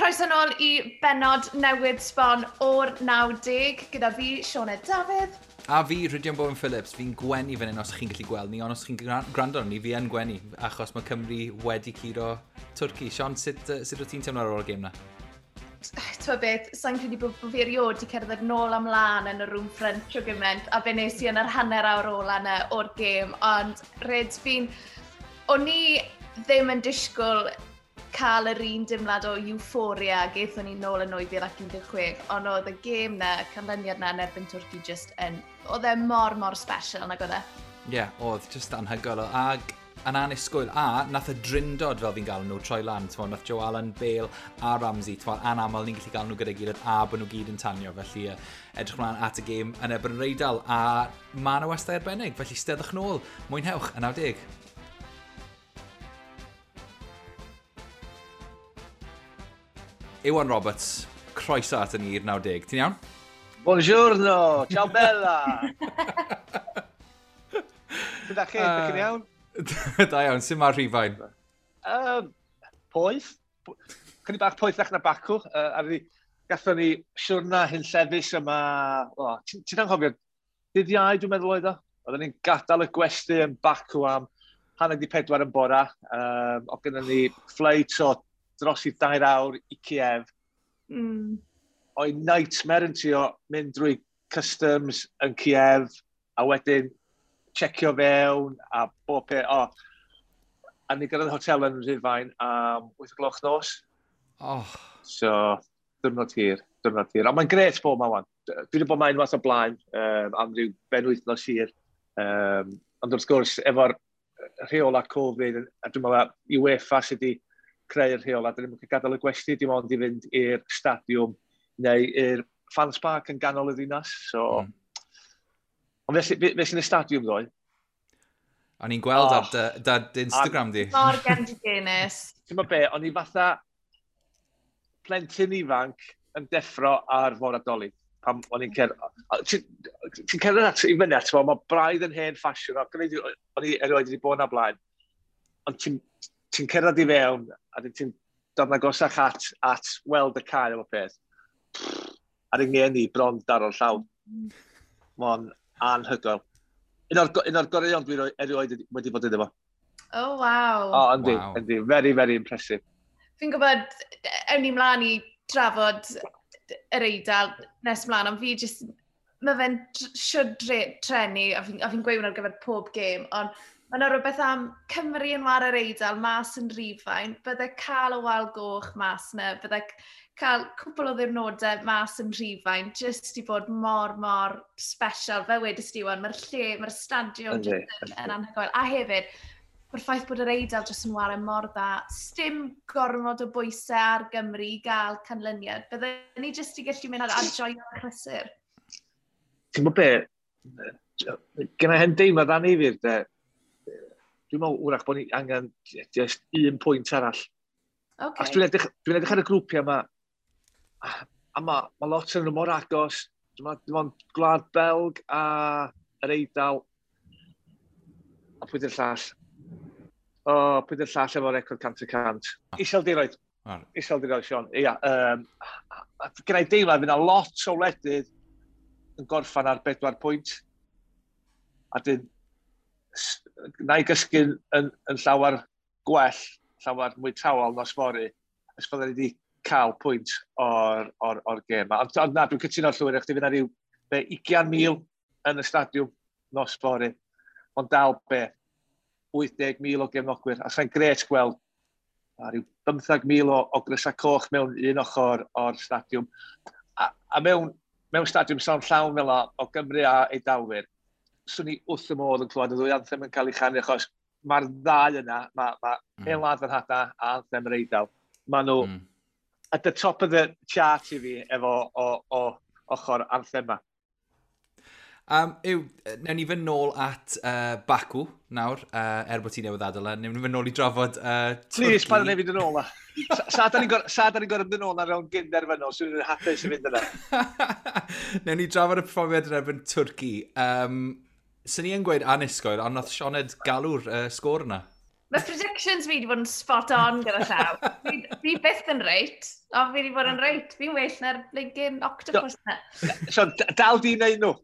croeso nôl i benod newydd sbon o'r 90 gyda fi, Sioned Dafydd. A fi, Rydion Bowen Phillips, fi'n gwenu fan hyn os chi'n gallu gweld ni, ond os chi'n gwrando ni, fi yn gwenu, achos mae Cymru wedi curo Twrci. Sion, sut, uh, sut wyt ti'n teimlo ar ôl y gêm na? Twa beth, sa'n credu bod fi erioed wedi cerdded nôl amlaen yn y rŵm ffrent o gymaint, a fe nes i yn yr hanner awr ola yna o'r gêm, ond ryd fi'n... O'n i ddim yn disgwyl cael yr un dimlad o euphoria geithon ni nôl yn 2016 ond oedd y gêm na, canlyniad na yn erbyn Twrci just yn, oedd e mor mor special nag oedd e? Ie, yeah, oedd, just anhygoel ag yn anisgwyl a nath y drindod fel fi'n gael nhw troi lan tfo, nath Joe Allen, Bale a Ramsey tfo, anaml ni'n gallu gael nhw gyda gilydd a bod nhw gyd yn tanio felly edrych mlaen at y gêm yn ebyn reidal a mae na westau arbennig felly steddwch nôl mwynhewch yn 90 Iwan Roberts, croeso at ni i'r 90. Ti'n iawn? Buongiorno, ciao bella! Ti'n chi? Uh, chi'n iawn? da iawn, sy'n ma'r rhifain? Um, poeth. Cynni bach poeth ddech na bacw. Uh, ar i, gatho ni siwrna hyn llefus yma... Oh, Ti'n anghofio? Dydd iau, dwi'n meddwl oedd o? Oedden ni'n gadael y gwesti yn bacw am hanner di pedwar yn bora. Um, o gynnu ni flight o dros i dair awr i Kiev. Mm. Oedd nightmare yn trio mynd drwy customs yn Kiev, a wedyn checio fewn a bob pe. O, oh. a ni gyrraedd hotel yn Rhyfain am 8 gloch nos. Oh. So, dyrnod hir, dyrnod hir. Ond mae'n gret bod yma wan. Dwi wedi bod mae'n fath o blaen um, am ryw benwyth nos hir. Um, ond wrth gwrs, efo'r rheola Covid, a dwi'n meddwl UEFA sydd wedi creu'r rheola. Dyn ni'n cael gadael y gwesti dim ond i fynd i'r stadiwm neu i'r fans park yn ganol y ddinas. So, mm. Ond fe sy'n y stadiwm ddoi? A ni'n gweld oh. ar dy, Instagram di. Mor gandy Guinness. Ti'n ma be, o'n i fatha plentyn ifanc yn deffro ar fawr adoli. pam o'n i'n cer... Ti'n cerdded at i fyny ato mae braidd yn hen ffasiwn, o'n i erioed wedi bod na blaen, ond ti'n ti'n cerdded i fewn, a ti'n dod na gosach at, at weld y cael efo peth. A'r ingen ni bron daro'r llawn. Mm. Mo'n anhygoel. Un o'r, un o'r goreion dwi erioed wedi bod iddo fo. Oh, wow. O, oh, yndi, wow. yndi. Very, very impressive. Fi'n gwybod, ewn ni mlaen i drafod yr eidl nes mlaen, ond fi jyst, mae fe'n siwr trenu, a fi'n fi gweud ar gyfer pob gêm, ond Mae yna rhywbeth am Cymru yn war yr eidl, mas yn rhiffain, byddai cael y wal goch mas yna, byddai cael cwbl o ddirnodau mas yn rhiffain, jyst i bod mor, mor special. Fe wedys di, wan, mae'r lle, mae'r stadiwm yn, yn anhygoel. A hefyd, mae'r ffaith bod yr eidl jyst yn war mor dda, stym gormod o bwysau ar Gymru i gael canlyniad. Byddwn ni jyst i gallu mynd ar adjoio ar chlysur. Ti'n bod be? Gynna hen deimlad anifir, de, dwi'n meddwl, wrach bod ni angen just un pwynt arall. Okay. As dwi'n edrych, dwi edrych ar y grwpiau yma, a, mae ma lot yn mor agos, dwi'n meddwl, gwlad Belg a yr Eidal, a pwy dy'r llall? O, oh, pwy dy'r llall efo record cant y cant? Isel diroed. Isel diroed, Sean. Ia, um, gyda'i deimlad, fydd lot o wledydd yn gorffan ar bedwar pwynt. A dyn, na i gysgu'n yn, yn llawer gwell, llawer mwy tawel nos fori, ys bod wedi cael pwynt o'r, or, or gêm. Ond, ond na, dwi'n cytuno'r llwyr eich, di fydd na rhyw 20,000 yn y stadiwm nos fori, ond dal be, 80,000 o gefnogwyr, a sa'n gret gweld a rhyw 15,000 o, o grysa coch mewn un ochr o'r stadiwm. A, a mewn, mewn stadiwm sa'n llawn fel o, o Gymru a Eidalwyr, swn i wrth y modd yn clywed y ddwy anthem yn cael ei chanu, achos mae'r ddau yna, mae ma mm. Hen Ladd yn hata a Anthem yr Eidal, mae nhw mm. at the top of the chart i fi efo o, o, ochr Anthem yma. Um, yw, newn ni fynd nôl at uh, Bacw nawr, uh, er bod ti'n newydd adael e. Newn ni fynd nôl i drafod uh, Twrci. Please, pan ni'n fynd yn ôl e. Sa da ni'n gorau mynd yn ôl na fewn gynder fan nôl, sy'n hapus i fynd yna. newn ni drafod y profiad yn erbyn Twrci. Um, Swn i yn gweud anusgoel, ond nath Sioned galw'r uh, sgôr yna. Mae predictions fi wedi bod yn spot on gyda llaw. fi, fi byth yn reit, ond fi wedi bod yn reit. Fi'n well na'r blinkin octopus yna. Sean, dal di wneud nhw.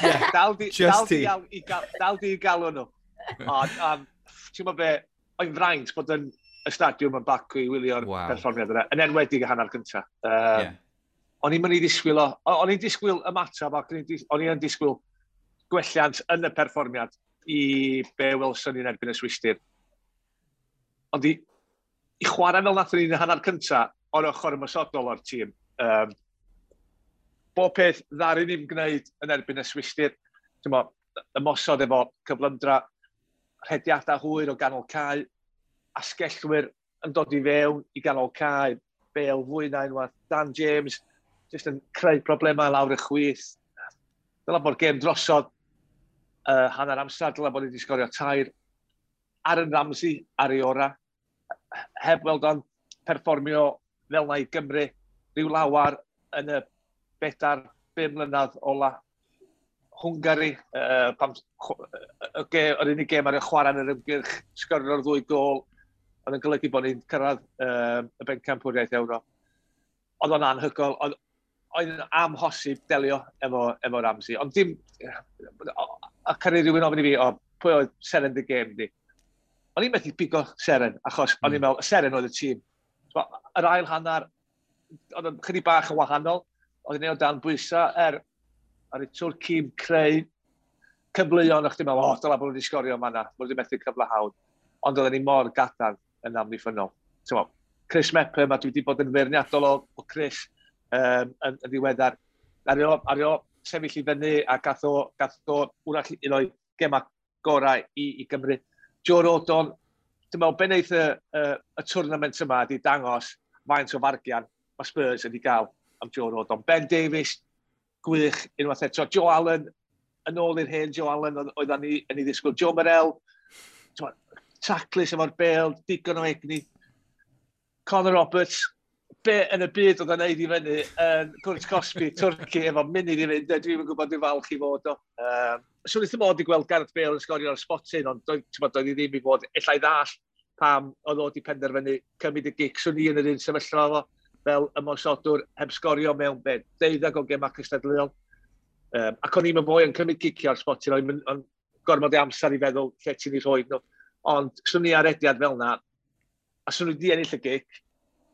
Yeah, dal di, dal di, i, dal di galw nhw. Ond, um, ti'n be, o'n fraint bod yn y stadiwm yn bac i wylio'r wow. perfformiad yna, yn enwedig y hanner cyntaf. Um, yeah. O'n i'n mynd i ddisgwyl o, o'n i'n disgwyl y matab ac o'n i'n disgwyl gwelliant yn y perfformiad i be Wilson i'n erbyn y swistir. Ond i, i chwarae fel nath ni'n hanner cyntaf o'r ochr ymysodol o'r tîm. Um, bob peth ddari ni'n gwneud yn erbyn y swistir. Mo, ymosod efo cyflymdra, rhediadau hwyr o ganol cael, asgellwyr yn dod i fewn i ganol cael, Bale fwy na unwaith, Dan James, jyst yn creu problemau lawr y chwith. Dyla bod gêm drosodd uh, hanner amser, dyla bod ni wedi sgorio tair ar yn Ramsey ar ei ora. Heb weld o'n perfformio fel na i Gymru rhyw lawar yn y bedar, bum mlynedd ola Hwngari, uh, pam, okay, yr unig gem ar y chwarae yn yr ymgyrch, sgorio'r ddwy gol, oedd yn golygu bod ni'n cyrraedd uh, y bencamp wrth euro. Oedd o'n anhygol, oedd amhosib delio efo, efo Ramsey, ond dim, a cyrru rhywun ofyn i fi, o, pwy oedd Seren dy gêm di? O'n i'n methu pigo Seren, achos mm. o'n i'n mm. meddwl, Seren oedd y tîm. Yr ail hanner, oedd yn chydig bach yn wahanol, oedd yn ei o dan bwysa, er, ar y tŵr cym creu cyfleoedd o'ch ti'n meddwl, o, dyla bod wedi sgorio yma na, bod wedi methu cyfle hawn. Ond oedd ni mor gadarn yn amddiffynol. Chris Mepper, mae dwi wedi bod yn feirniadol o, o Chris um, yn, yn ddiweddar. Ario, ario sefyll i fyny a gath o, gath o wrach un o'i gema gorau i, i Gymru. Joe Rodon, dwi'n meddwl, be'n wneud y, y, y twrnament yma ydi dangos faint o fargian mae Spurs wedi gael am Joe Rodon. Ben Davies, gwych unwaith eto. Joe Allen, yn ôl i'r hen Joe Allen oedd ni yn ei ddisgwyl. Joe Morel, taclus efo'r bel, digon o egni. Conor Roberts, be yn y byd oedd yn neud i fyny yn Cwrt Cosby, Twrci, efo munud i fynd, dwi'n gwybod dwi'n falch i fod o. Um, Swn so, wnaeth mod i gweld Gareth Bale yn sgorio ar y spotyn, ond doedd i ddim i fod illai ddall pam oedd o wedi penderfynu cymryd y gig. Swn i yn yr un sefyllfa fo, fel ymosodwr heb sgorio mewn bed, Deuddag o gemau cystadleuol. Um, ac o'n i'n mwy yn cymryd gicio ar spotyn, o'n gormod i amser i feddwl lle ti'n ei rhoi nhw. Ond swn i ar ediad fel na, a swn i di ennill y gig,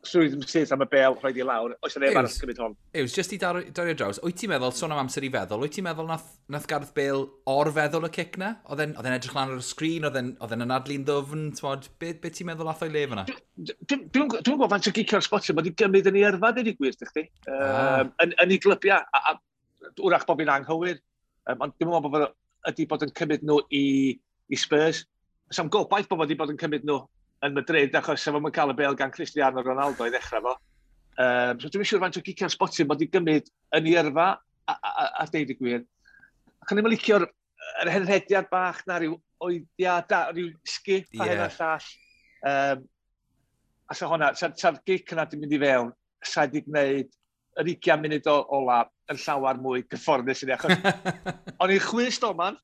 swydd Mrs am y bel rhaid i lawr, oes yna neb arall hon. Ews, jyst i dario draws, wyt ti'n meddwl, sôn am amser i feddwl, wyt ti'n meddwl nath, nath Gareth Bale o'r feddwl y cic na? Oedd e'n edrych lan ar y sgrin, oedd e'n anadlu'n ddwfn, twod, be, be ti'n meddwl nath o'i lef yna? Dwi'n gwybod faint o gicio'r spotio, mae wedi gymryd yn ei yrfa, dweud i gwir, dych ah. chi? Yn ei glybiau, a, a wrach bod fi'n anghywir, um, ond dwi'n meddwl bod ydi bod yn cymryd nhw i, i Spurs. Sa'n gobaith bod wedi bod yn cymryd nhw yn Madrid, achos sef o'n cael y bel gan Cristiano Ronaldo i ddechrau fo. Um, so dwi'n siŵr faint o gicio'r spotio bod i gymryd yn ei yrfa a, a, a, a deud y gwir. Ac o'n i'n licio'r er henrhediad bach na rhyw oediad, rhyw sgi a yeah. hyn a llall. Um, a sa hwnna, sa'r sa gic yna di mynd i fewn, sa di gwneud yr 20 munud o ola yn llawer mwy gyfforddus i ni. Achos o'n i'n chwys doman,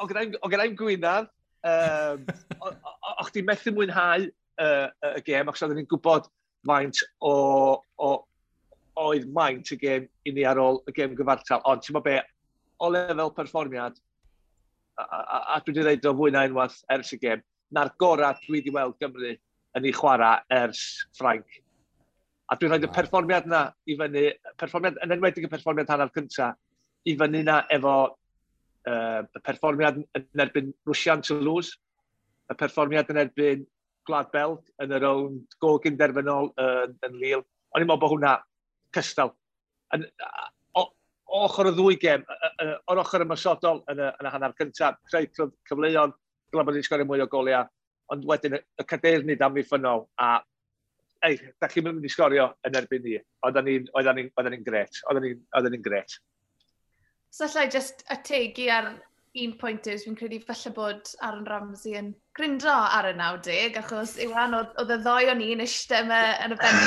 o gyda'i'n gwynaf, Um, O'ch di methu mwynhau uh, y gêm, achos oedden ni'n gwybod maint o, o, oedd maint y gêm i ni ar ôl y gêm gyfartal. Ond ti'n be, o lefel perfformiad, a, a, a dwi wedi dweud o fwy na unwaith ers y gêm, na'r gorau dwi wedi weld Gymru yn ei chwarae ers Ffrainc. A dwi'n rhaid y perfformiad na i fyny, perfformiad, yn enwedig y perfformiad hanner cyntaf, i fyny na efo uh, y perfformiad yn erbyn Rwysian Toulouse, y perfformiad yn erbyn Gwlad Belt yn yr own gol gynderfynol yn, yn Lille. O'n i'n meddwl bod hwnna cystal. Yn, o, ochr y ddwy gem, o'r ochr ymysodol yn y, yn y hanner cyntaf, creu cyfleoedd, dyla bod ni'n sgorio mwy o goliau, ond wedyn y cadeir ni dam ffynol, a ei, da chi'n mynd i sgorio yn erbyn ni. Oedden ni'n ni, gret, oedden ni'n ni gret. So allai just ategu ar un pwynt yw, fi'n credu falle bod Aaron Ramsey yn gryndo ar y 90, achos yw an oedd y ddoi o'n i'n eistedd me yn y ben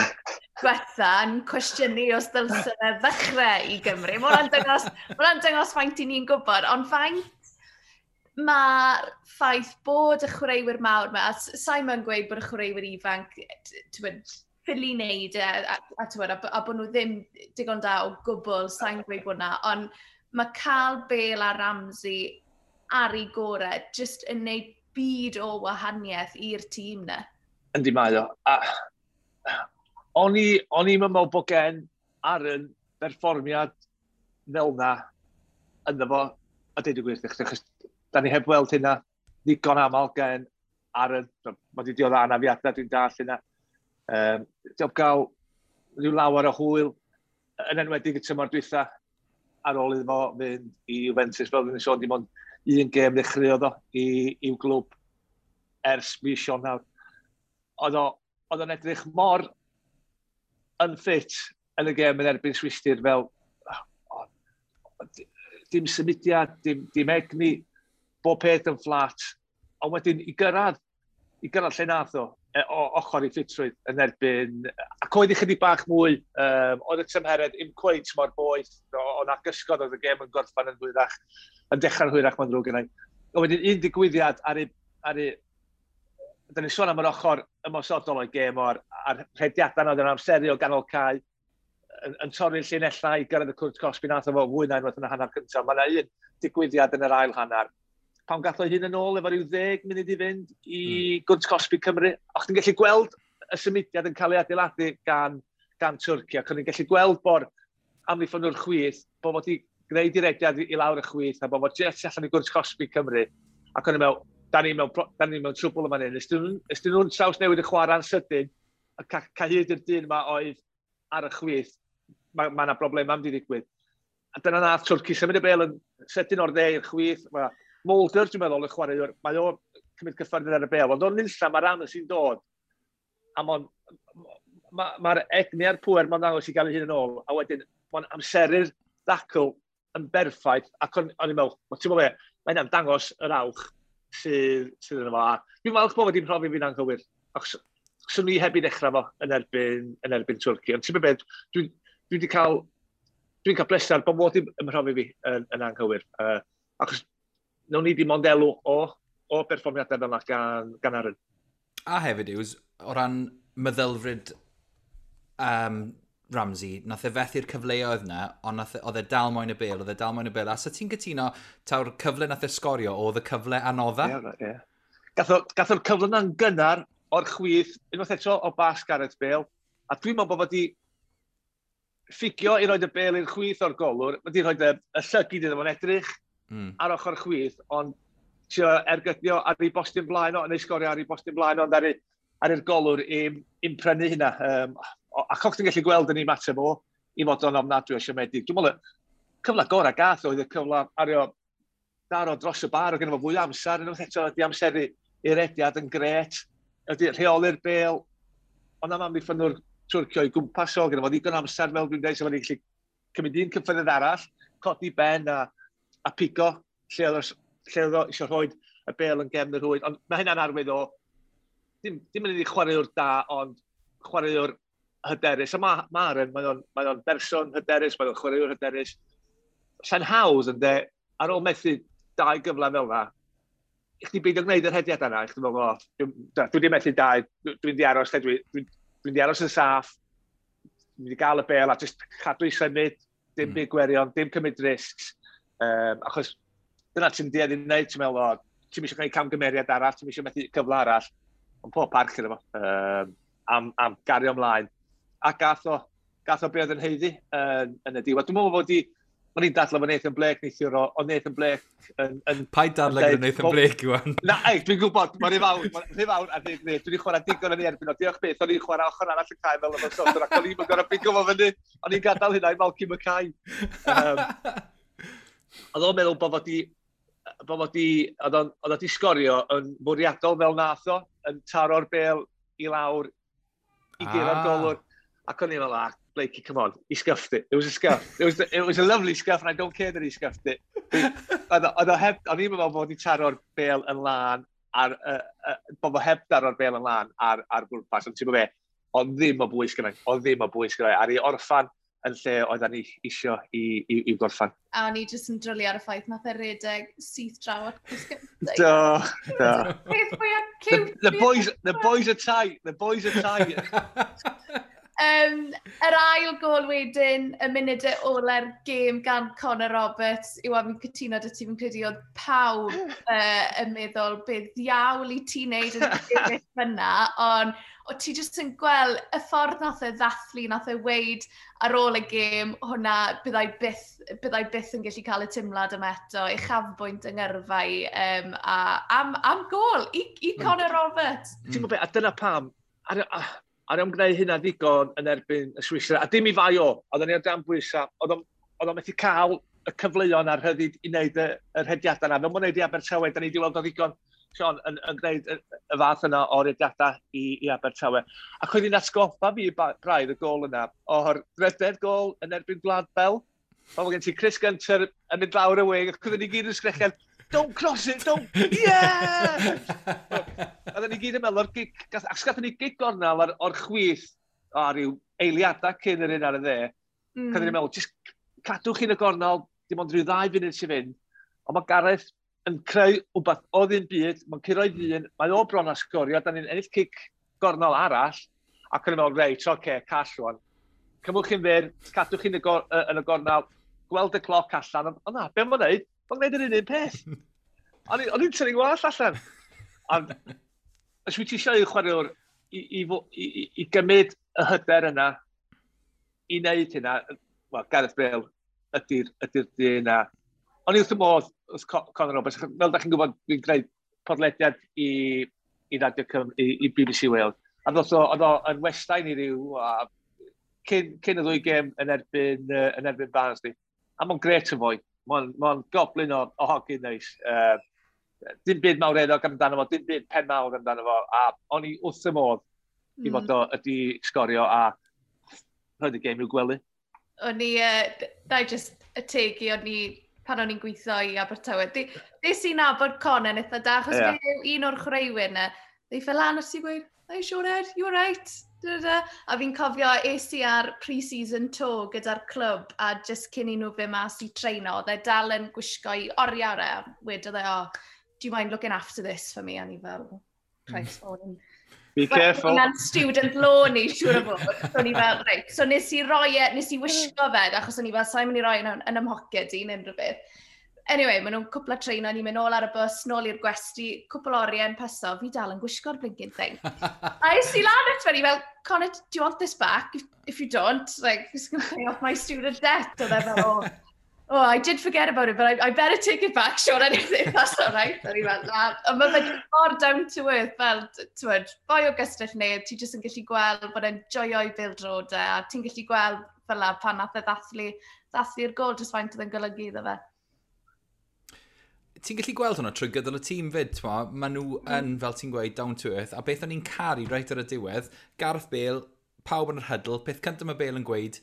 gwetha yn cwestiynu os ddylse fe ddechrau i Gymru. Mae hwnna'n dangos, mae'n dangos faint i ni'n gwybod, ond faint mae'r ffaith bod y chwaraewyr mawr yma, a Simon gweud bod y chwaraewyr ifanc, ffili wneud e, a, a, a, a, a bod nhw ddim digon da o gwbl, sa'n gweud bod na, ond mae cael Bale a Ramsey ar ei gorau jyst yn neud byd o wahaniaeth i'r tîm na. Yndi mae o. O'n i'n meddwl bod gen ar Aaron berfformiad fel na ynddo fo, a dweud y gwir, achos da ni heb weld hynna ddigon aml gen ar Aaron. Mae wedi diodd anafiadau dwi'n dall hynna. Um, Diolch gael rhyw lawer o hwyl yn enwedig y tymor dwytha ar ôl iddo fo fynd i Juventus, fel dwi'n sôn, dim ond un gêm ddechreuodd o i'w glwb ers mis Sionawr. Oedd o'n edrych mor unfit yn y gêm yn erbyn Swistir fel dim symudiad, dim, dim egni, bob peth yn fflat. Ond wedyn i gyrraedd, i gyrraedd lle nath o, e, o ochr i ffitrwydd yn erbyn, ac oedd i chydig bach mwy, um, oedd y tymhered im cweint mor boeth, o o'n agysgod oedd y gêm yn gorffan yn hwyrach, yn dechrau'n hwyrach mae'n drwy gennau. A wedyn un digwyddiad ar ei... Ar ei Dyna ni sôn am yr ochr ymosodol o'i gêm o'r rhediadau na oedd yn amserio ganol cael yn, yn torri'r llinellau i gyrraedd y cwrt cosbi nath o fo fwy na unwaith yn y hanner cyntaf. Mae yna un digwyddiad yn yr ail hanner pan gath o hyn yn ôl efo rhyw ddeg munud i fynd i mm. Gwrdd Cosbi Cymru. O'ch chi'n gallu gweld y symudiad yn cael ei adeiladu gan, gan Twrci, ac o'n i'n gallu gweld bod amddiffyn nhw'r chwith, bod fod i gwneud dirediad i, i lawr y chwith, a bod fod jet allan i gwrs cosbi Cymru. Ac o'n i'n meddwl, da ni'n mewn, da ni mewn trwbl yma nyn. Ystyn nhw'n traws newid y chwarae'n sydyn, a ca, ca hyd i'r dyn yma oedd ar y chwith, mae yna ma broblem am di ddigwydd. A dyna nath Twrci symud y bel yn sydyn o'r dde i'r chwith. Mae Mulder, dwi'n meddwl, y chwaraewr, mae o'n cymryd cyffredin ar y bel. Ond o'n nillaf mae'r ran sy'n dod. A mon, mae'r ma egni a'r pwer mae'n dangos i gael ei hun yn ôl, a wedyn mae'n amseru'r ddacl yn berffaith, ac o'n i'n meddwl, ti'n meddwl mae'n am dangos yr awch sydd, sydd yn yma. Dwi'n meddwl bod wedi'n profi fi'n anghywir, ac swn i heb i ddechrau fo yn erbyn, yn erbyn Twrci. Ond ti'n meddwl, dwi'n dwi wedi cael, dwi'n cael blesar bod mod i'n ymhrofi fi yn, yn anghywir. Uh, ac nawn ni dim ond elw o, o berfformiadau fel yna gan, gan Aaron. A hefyd yw, o ran meddylfryd um, Ramsey, nath e fethu'r cyfleoedd na, ond e- oedd e dal moyn y bel, oedd e dal moyn y bel. A sa ti'n gytuno, taw'r cyfle nath e sgorio, oedd y cyfle anodda? Ie, yeah, e, ie. Yeah. Gath o'r cyfle na'n gynnar o'r chwydd, unwaith eto o bas Gareth Bale, a dwi'n meddwl bod wedi ffigio i roed y bel i'r chwyth o'r golwr, mae wedi roed y, y llygyd iddo fo'n edrych mm. ar ochr chwyth, ond tio ergydio ar ei bostyn blaen o, neu sgorio ar ei bostyn blaen o, ond ar ei, ar ei golwr i'n, im prynu hynna. Um, ac o'ch ti'n gallu gweld yn ei mateb o, i fod o'n ofnadwy o siomedig. Dwi'n meddwl, cyfle gorau gath oedd y cyfle ario daro dros y bar, oedd gen i fo fwy amser, yn eto, ydy amser i'r ediad yn gret, ydy rheoli'r bel, ond am amddiff yn o'r twrcio i gwmpas o, gen i fo ddigon amser fel dwi'n dweud, so fo'n gallu cymryd un cyffynydd arall, codi ben a, a pigo, lle oedd eisiau rhoi y bel yn gefn yr hwyd, ond mae hynna'n arwydd o, dim, dim yn ei chwaraewr da, ond chwaraewr hyderus, a mae ma Aaron, mae o'n ma berson hyderus, mae o'n chwaraewr hyderus. Sa'n hawdd yn de, ar ôl methu dau gyfle fel yna, i chdi beidio gwneud yr hediad yna, i chdi fel, dwi wedi methu dau, dwi'n di aros, dwi'n dwi, dwi di aros yn saff, dwi wedi gael y bel, a jyst cadw i symud, dim mm. byd gwerion, dim cymryd risgs, um, achos dyna ti'n diedd i wneud, ti'n meddwl, o, ti'n eisiau gwneud camgymeriad arall, ti'n eisiau methu cyfle arall, ond pob parch iddo fo, um, am, am gario ymlaen a gath o, gath o be oedd yn heiddi yn, yn y diwedd. Dwi'n meddwl fod i, o'n i'n dadlo fo Nathan Blake neithiwr o, o Nathan Blake yn... yn Paid dadlo gyda Nathan Blake ywan. Na, ei, dwi'n gwybod, mae'n rhy fawr, mae'n rhy fawr a dweud ni, dwi'n chwarae digon yn ei erbyn o, diolch beth, o'n i'n chwarae ochr arall y cae fel yma sotr, ac o'n i'n gorau bigo fo fyny, o'n i'n gadael hynna i Malky Mackay. Um, oedd o'n meddwl bod fod i, bod fod i, oedd o'n sgorio yn fwriadol fel nath o, yn taro'r bel i lawr i gyrra'r ah. golwr Ac o'n i'n fel, ah, Blakey, come on, he scuffed it. It was a scuff. It was, it was a lovely scuff, and I don't care that he scuffed it. Oedd o heb, o'n i'n meddwl bod i taro'r bel yn lan, ar, uh, uh, bod o heb daro'r bel yn lan ar, ar gwrpas, ond ti'n meddwl, oedd ddim o bwys gyda'i, oedd ddim o bwys gyda'i, ar ei orffan yn lle oedden ni isio i, i, i gorffan. A o'n i jyst yn drwli ar y ffaith nath e redeg syth draw at Do, do. Peth fwy o cute. The boys, the boys are tight, the boys are tight. Um, yr ail gol wedyn, y munud y ola'r gêm gan Conor Roberts, yw am fi'n cytuno dy ti fi'n credu oedd pawb uh, yn meddwl beth iawl i ti wneud yn ddefnydd fyna, ond o ti jyst yn gweld y ffordd nath e ddathlu, nath e weid ar ôl y gêm, hwnna byddai byth, byddai byth yn gallu cael y tymlad yma eto, i chafbwynt yng ngyrfau um, a, am, am gol i, i Conor Roberts. Mm. Ti'n gwybod beth, a dyna pam, ar, a, A rwy'n gwneud hynna ddigon yn erbyn y Swisra. A dim i fai o, oedd ni i'n dan bwysa, oedd o'n methu cael y cyfleon a'r hyddid i wneud yr hediadau yna. Fel mwyn wneud i Abertawe, da ni wedi weld o ddigon Sean yn, yn gwneud y, y fath yna o'r ediadau i, i Abertawe. Ac oedd hi'n atgoffa fi braidd y gol yna, o'r drydedd gol yn erbyn Gwlad Bel. Fel gen ti Chris Gunter yn mynd lawr y weg, ac oedden ni gyd yn sgrechian, don't cross it, don't, yeah! a ni gyd yn meddwl, o'r gig, asgath ni gig gornal o'r, or chwith, o ryw eiliadau cyn yr un ar y dde, mm. cyn ni'n meddwl, just cadwch chi'n y gornal, dim ond rhyw ddau funud sy'n fynd, ond mae Gareth yn creu wbeth o ddyn byd, mae'n curo i ddyn, mae o bron a sgorio, da ni'n ennill cic gornal arall, ac yn meddwl, reit, oce, okay, cash rwan. Cymwch chi'n fyr, cadwch chi'n y, gor, yn y gornal, gweld y cloc allan, ond na, be mae'n neud? Mae'n gwneud yr un peth. O'n i'n tynnu gwall allan. Ond, os wyt ti eisiau chwaraewr i, i, i, i gymryd y hyder yna, i wneud hynna, well, Gareth Bale ydy'r ydy dyn yna. O'n i wrth y modd, wrth Conor Roberts, fel da chi'n gwybod, fi'n gwneud podlediad i, i Radio Cymru, i, i BBC Wales. A ddoth o, oedd o'n westain i ryw, cyn, cyn y ddwy gêm yn erbyn, uh, yn erbyn Barnsley. A mae'n gret yn fwy. Mae'n goblin o, o hogi neis. Uh, dim byd mawr edog amdano fo, dim byd pen mawr amdano fo, a o'n i wrth y modd mm. i hmm. fod o ydi sgorio a rhoi'r gêm i'w gwely. O'n i, uh, da i just y tegu, o'n i pan o'n i'n gweithio i Abertawe. Nes i nabod Conan eitha da, achos yeah. un o'r chreuwyr na, ddi fel lan os ti'n gweud, are you sure Ed, you're right? A fi'n cofio es i ar pre-season tour gyda'r clwb a just cyn i nhw fe mas i treino, oedd e dal yn gwisgo i oriau e. Wedodd e, oh, do you mind looking after this for me? A ni fel, Christ, mm. Be well, careful. Hwna'n student law ni, siwr o fod. So ni fel, right. So nes i roi e, nes i wisgo fe, achos o'n i fel, sa'n mynd i roi e yn, yn ymhocio di'n unrhyw beth. Anyway, maen nhw'n cwpla trein o'n i'n mynd nôl ar y bus, nôl i'r gwesti, cwpl orien, pyso, fi dal yn gwisgo'r blinking thing. a es i lan at fe, fel, Connor, do you want this back? If, if you don't, like, it's going to pay off my student debt. Oedd e fel, oh, oh, I did forget about it, but I, I better take it back, Sean, and if, that's all right. O'n i fel, na. A mae fe'n mor down to earth, fel, ti'n boi o gystell neu, ti jyst yn gallu gweld bod e'n joio'i bildrodau, a ti'n gallu gweld fel la pan nath e ddathlu, ddathlu'r gol, jyst faint oedd yn golygu iddo fe ti'n gallu gweld hwnna trwy gydol y tîm fyd, twa, maen nhw mm. yn, fel ti'n gweud, down to earth, a beth o'n i'n caru reit ar y diwedd, Gareth Bale, pawb yn yr hydl, peth cyntaf mae Bale yn gweud,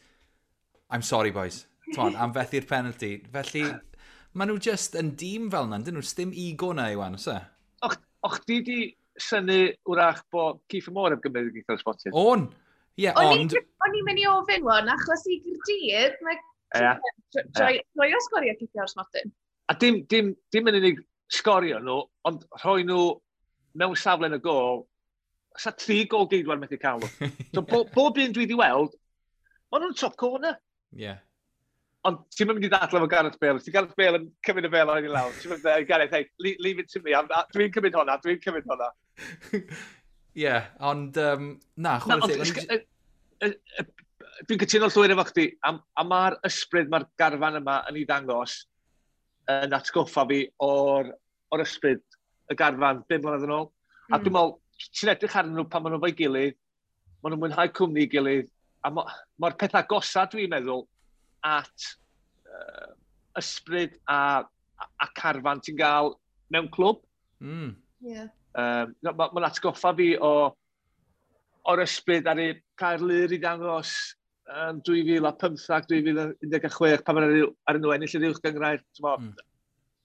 I'm sorry boys, twan, am fethu'r penalty. Felly, maen nhw just yn dîm fel yna, dyn nhw, stym ego na i wan, os e? Och, och di di syni wrach bod Cifo Môr yn gymryd i gael spotiau? On! Ie, yeah, ond... O'n i'n mynd i ofyn, wan, achos i gyrdydd, mae... Ie. Troi o sgorio Cifo Môr Martin. A dim, dim, dim yn unig sgorio nhw, ond rhoi nhw mewn safle yn y gol, sa tri gol geidwa'n methu cael nhw. So, bo, bob un dwi wedi weld, maen nhw'n top corner. Yeah. Ond ti'n mynd i ddadlau fo Gareth Bale. Ti'n Gareth Bale yn cymryd y fel o'n i lawr. Ti'n mynd i Gareth, hey, leave it to me. Uh, dwi'n cymryd hwnna, dwi'n cymryd hwnna. Ie, yeah, ond, um, na, chwarae Dwi'n cytuno llwyr efo chdi, a, a mae'r ysbryd, mae'r garfan yma yn ei ddangos, yn atgoffa fi o'r, or ysbryd y garfan 5 mlynedd yn ôl. Mm. A hmm. dwi'n meddwl, ti'n edrych arnyn nhw pan maen nhw fo'i gilydd, maen nhw'n mwynhau cwmni i gilydd, a mae'r ma pethau gosa dwi'n meddwl at uh, ysbryd a, a, carfan ti'n gael mewn clwb. Mm. Yeah. Um, Mae'n ma atgoffa fi o, o'r ysbryd ar ei cael lyr i ddangos um, 2015-2016 pan mae'n ar enw ennill yr uwch gyngrair. Mm.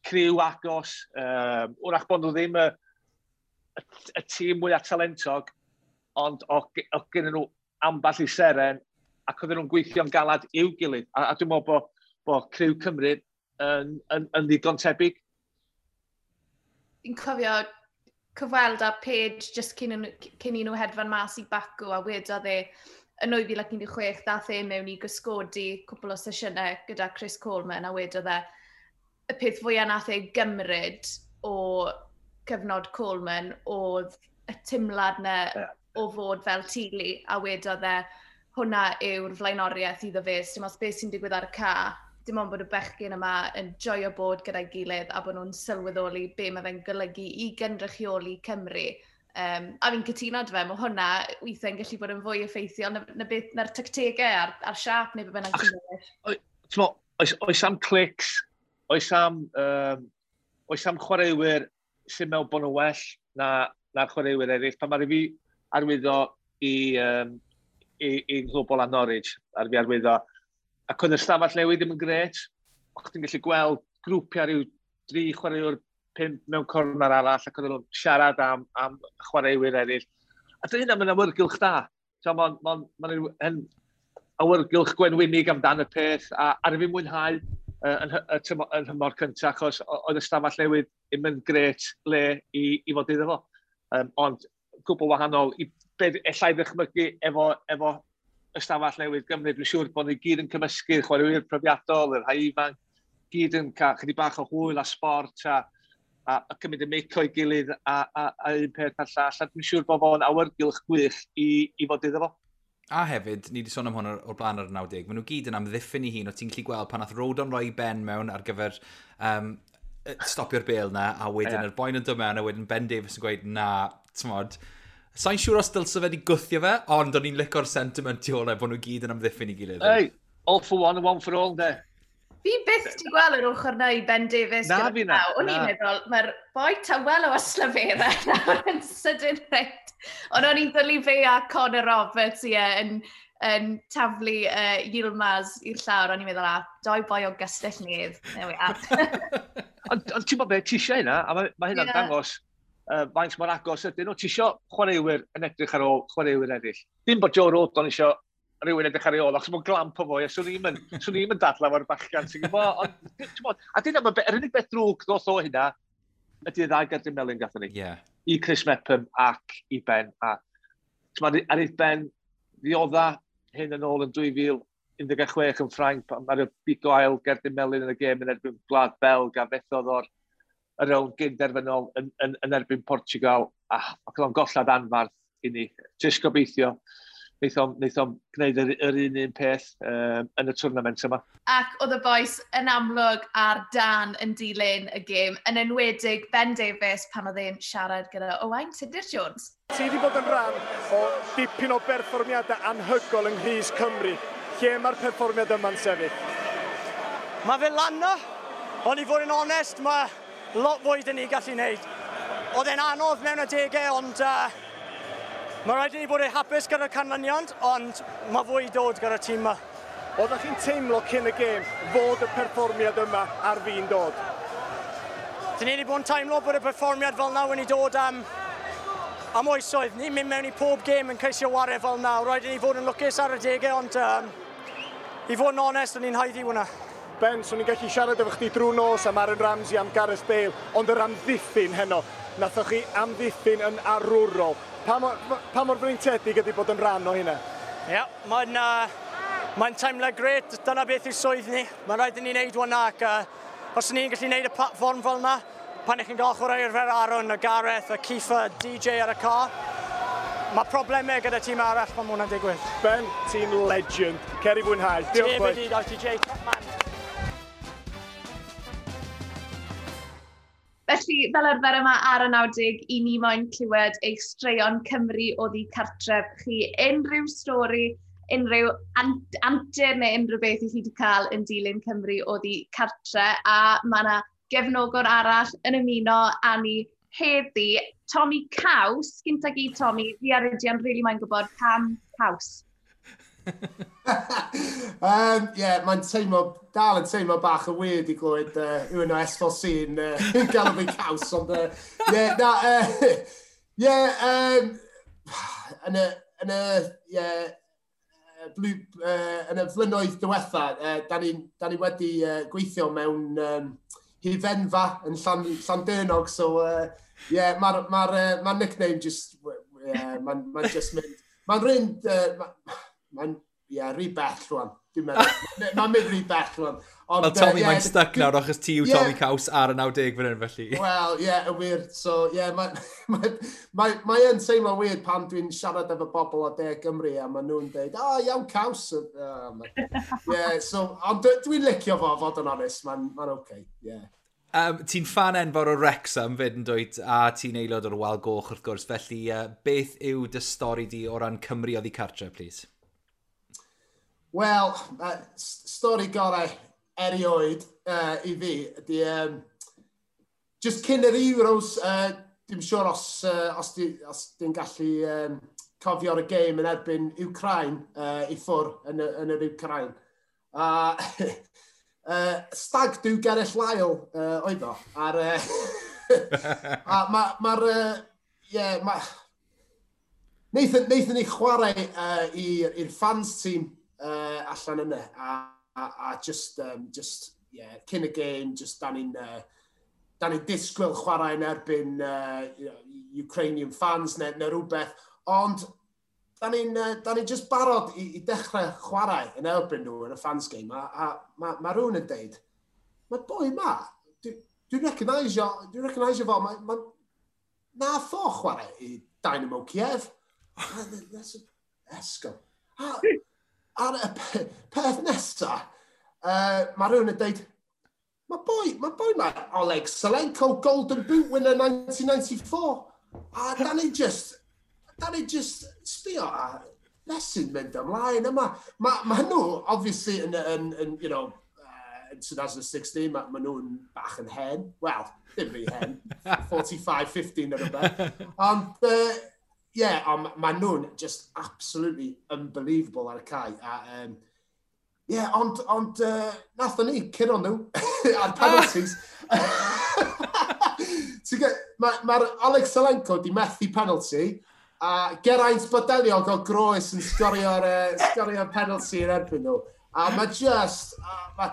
Criw agos. Um, wrach bod nhw ddim y, y, y tîm mwyaf talentog, ond o, o gen nhw amball i seren ac oedden nhw'n gweithio'n galad i'w gilydd. A, a dwi'n meddwl bod bo Criw Cymru yn, yn, yn, yn ddigon tebyg. Fi'n cofio cyfweld a Paige just cyn, cyn i nhw hedfan mas i Bacw a wedodd e, yn 2016 dath e mewn i gysgodi cwpl o sesiynau gyda Chris Coleman a wedodd e, y peth fwyaf nath e gymryd o cyfnod Coleman oedd y timlad na yeah. o fod fel tili a wedodd e, hwnna yw'r flaenoriaeth iddo fe, dim ond beth sy'n digwydd ar y ca, dim ond bod y bechgyn yma yn joio bod gyda'i gilydd a bod nhw'n sylweddoli be mae fe'n golygu i gynrychioli Cymru. Um, a fi'n cytuno dy fe, mae hwnna weithiau'n gallu bod yn fwy effeithiol na, na beth na'r tactegau e, a'r, ar siap neu beth bynnag ti'n oes, oes am clics, oes am, um, oes am chwaraewyr sy'n mewn bod yn well na, na chwaraewyr eraill. Pan mae'r fi arwyddo i, um, i, i Global a Norwich, ar fi arwyddo, ac oedd y stafell newid ddim yn gret, o'ch ti'n gallu gweld grwpiau rhyw dri chwaraewr pimp mewn corner arall ac oedden nhw'n siarad am, am chwaraewyr eraill. A dyna hynna mae'n awyrgylch da. So, mae'n ma, ma, ma awyrgylch gwenwynig amdan y peth a ar fi mwynhau uh, yn, yn, yn hymor cyntaf achos oedd y stafell newydd ddim yn gret le i, i fod iddo fo. Um, ond gwbl wahanol i beth allai ddechmygu efo, efo y stafell newydd Gymru. Dwi'n siŵr bod ni gyd yn cymysgu chwaraewyr profiadol, yr rhai ifanc, gyd yn cael chydig bach o hwyl a sport a a, a cymryd y mic o'i gilydd a, a, a un peth a'r llall. A dwi'n siŵr bod fo'n awyrgylch gwych i, i fod iddo fo. A hefyd, ni wedi sôn am hwn o'r blaen ar y 90, maen nhw gyd yn amddiffyn i hun, o ti'n gallu gweld pan ath Rodon roi ben mewn ar gyfer um, stopio'r bel na, a wedyn yeah. yr boen yn dod mewn, a wedyn Ben Davis yn gweud, na, tmod, sa'n siŵr os dylse fe wedi gwythio fe, ond o'n i'n licor sentiment i olau e bod nhw gyd yn amddiffyn i gilydd. Ei, hey, all for one and one for all, de. Fi byth ti gweld yr ochr na i Ben Davies. Na fi na. O'n i'n meddwl, mae'r boi tawel o aslafera nawr yn sydyn reit. Ond o'n i'n ddyllu fe a Conor Roberts, ie, yn, yn taflu uh, Yilmaz i'r llawr. O'n i'n meddwl, a, doi boi o gystell nedd. Ond ti'n bod beth ti eisiau hynna? a mae, mae hynna'n yeah. dangos uh, faint mor agos ydyn nhw. Ti eisiau chwaraewyr yn edrych ar ôl chwaraewyr eraill. Dim bod Joe Rodon eisiau rhywun edrych ar ei ôl, achos mae'n glamp o fwy, a swn i'n swn i'n dadla o'r bachgan, ti'n gwybod, a dyna, yr unig beth drwg ddoth o hynna, ydy'r ddau gadwyn melyn gatho ni. Yeah. I Chris Mepham ac i Ben, a, ti'n ar ei Ben, ddiodda hyn yn ôl yn 2016 yn Ffrainc, mae'r bigo ail Gerdyn Melin yn y gêm yn erbyn Gwlad Belg a fethodd o'r y rown gynderfynol yn, yn, yn erbyn Portugal. A ac oedd o'n gollad anfarth i ni. Jyst gobeithio wnaethom, wnaethom gwneud yr, yr un un peth um, yn y twrnament yma. Ac oedd y boes yn amlwg ar dan yn dilyn y gêm, yn enwedig Ben Davies pan oedd e'n siarad gyda Owain Tudur Jones. Ti wedi bod yn rhan o dipyn o berfformiadau anhygol yng Nghyrs Cymru. Lle mae'r perfformiad yma'n sefyll? Mae fe lanno, ond i fod yn onest, mae lot fwy dyn ni gallu wneud. Oedd e'n anodd mewn y degau, ond uh, Mae rhaid i ni bod yn hapus gyda'r canlyniad, ond mae fwy i dod gyda'r tîm yma. Oeddech chi'n teimlo cyn y gêm fod y perfformiad yma ar fi'n dod? Dyn ni wedi bod yn teimlo bod y perfformiad fel nawr wedi dod am, am oesoedd. Ni'n mynd mewn i pob gêm yn ceisio wario fel nawr. Rhaid i ni fod yn lwcus ar y degau, ond um, i fod yn onest, o'n i'n haiddi hwnna. Ben, swn i'n gallu siarad efo chdi drwy nos am Aaron Ramsey am Gareth Bale, ond yr amddiffyn heno, nathoch chi amddiffyn yn arwrol. Pa mor, pa mor freintiedig ydy bod yn rhan o hynna? Ie, yeah, mae'n uh, mae teimlo gret, dyna beth yw swydd ni. Mae'n rhaid i ni wneud hwnna ac uh, os ni'n gallu wneud y platform fel yna, pan ych chi'n gael chwaraewyr fer Aron, y Gareth, y Cifa, DJ ar y car, mae problemau gyda tîm arall pan mae hwnna'n digwydd. Ben, ti'n legend. Ceri fwynhau. Diolch. Ti ti Jay, top man. Felly, fel arfer yma ar y 90, i ni moyn clywed eich straeon Cymru o ddi cartref chi unrhyw stori, unrhyw ant antur neu unrhyw beth i chi wedi cael yn dilyn Cymru o ddi cartre. A mae yna gefnogwr arall yn ymuno a ni heddi. Tommy Caws, Gynta gyd, Tommy, fi ar ydi'n rili really mae'n gwybod pam Caws. um, yeah, mae'n teimlo, dal yn teimlo bach yn weird i glywed uh, yw'n o esfol yn uh, gael yn caws, ond uh, yeah, na, uh, yeah, um, yn y, yn y, yeah, blw, uh, yn y flynnoedd diwetha, uh, da ni, da ni wedi uh, gweithio mewn um, hifenfa yn Llan, Llandernog, so uh, yeah, mae'r ma, r, ma, r, uh, ma nickname just, yeah, mae'n ma just mynd, mae'n rhywun, uh, ma, mae'n yeah, rhy bell rwan. Mae'n mynd rhy bell rwan. Ond, Wel, Tommy, uh, yeah, mae'n stuck nawr achos ti yw yeah. Tommy Caws ar y 90 fan hyn felly. Wel, ie, yeah, y wir. So, ie, yeah, mae'n ma, ma, ma, ma teimlo wir pan dwi'n siarad efo bobl o De Gymru a maen nhw'n dweud, o, oh, iawn Caws. Uh, yeah, so, ond dwi'n licio fo, fod yn onest, mae'n ma oce, okay. yeah. Um, ti'n fan enfawr o Wrexham fyd yn dweud, a ti'n aelod o'r Wal Goch wrth gwrs, felly uh, beth yw dy stori di o ran Cymru oddi cartre, please? Wel, uh, stori gorau erioed uh, i fi ydy... Um, just cyn yr Euros, uh, dim siŵr os, uh, os, di, os di'n gallu um, cofio'r y gêm yn erbyn Ukraine uh, i ffwr yn, yn yr Ukraine. A uh, uh, stag dw Gerell Lyle uh, oedd o. Ar, uh, a mae'r... Ma uh, yeah, ma, Nathan, Nathan i chwarae uh, i'r fans tîm uh, allan yna. A, a, a just, um, just, yeah, cyn y game, just dan ni'n uh, da ni disgwyl chwarae yn erbyn uh, you know, Ukrainian fans neu, neu rhywbeth, ond da ni'n uh, ni just barod i, i dechrau chwarae yn erbyn nhw yn y fans game, a, a mae ma, rhywun yn deud, mae boi ma, dwi'n dwi recognisio dwi fo, mae ma, na tho chwarae i Dynamo Kiev. That's a, a, ar y peth nesaf, uh, mae rhywun yn dweud, mae boi, mae boi mae Oleg Selenko, Golden Boot winner 1994. A da ni just, da ni just sbio a lesyn mynd ymlaen yma. Mae ma nhw, obviously, yn, yn, yn you know, uh, 2016, mae ma nhw'n bach yn hen. Wel, ddim fi hen. 45, 15 yn rhywbeth. Ond, uh, yeah, um, mae nhw'n just absolutely unbelievable ar y cae. A, um, yeah, ond, ond uh, nathon ni, cyn o'n nhw, ar penalties. Mae'r ma, ma Alex Salenko di methu penalty, a Geraint Bodeliog o groes yn sgorio'r uh, sgorio penalty yn erbyn nhw. A mae just... Uh,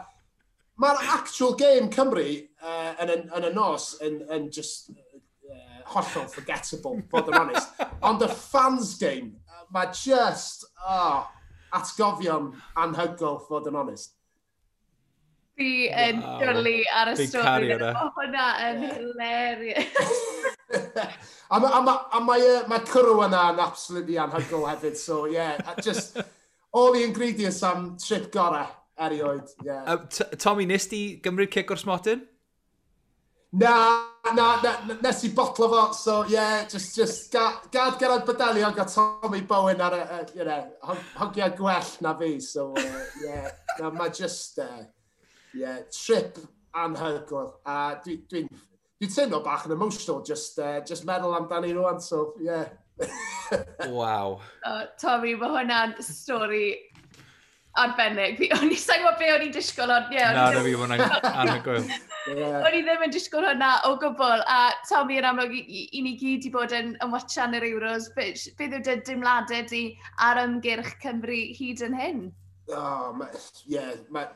Mae'r ma actual game Cymru uh, yn, yn, yn y nos yn, yn just hollol forgettable, fod yn honest. Ond y fans game, mae just, oh, atgofion anhygol, fod yn honest. Fi yn wow. dwlu ar y stori. Mae hwnna yn hilarious. a mae ma, ma, ma cyrw yna yn absolutely anhygol hefyd, so yeah, just all the ingredients am trip gorau erioed. Yeah. Uh, Tommy, nes ti gymryd cic o'r smotyn? Na, na, na, nes i botlo fo, so yeah, just, just ga, gad Gerard Badeli ond gael Tommy Bowen ar y, uh, you know, hogia gwell na fi, so uh, yeah, no, mae just, uh, yeah, trip anhygol, a dwi'n dwi, dwi, dwi teimlo bach yn emotional, just, uh, just meddwl amdani rwan, so. Yeah. Waw. Oh, Tommy, mae hwnna'n stori arbennig. O'n i sa'n gwybod be o'n i'n disgwyl, ond ie. Na, na fi, o'n i'n anhygoel. O'n i ddim yn disgwyl hwnna o gwbl, a Tommy yn amlwg i ni gyd i bod yn ymwatsan yr Euros. Beth be yw dy dimladau di ar ymgyrch Cymru hyd yn hyn? Oh, ie, yeah,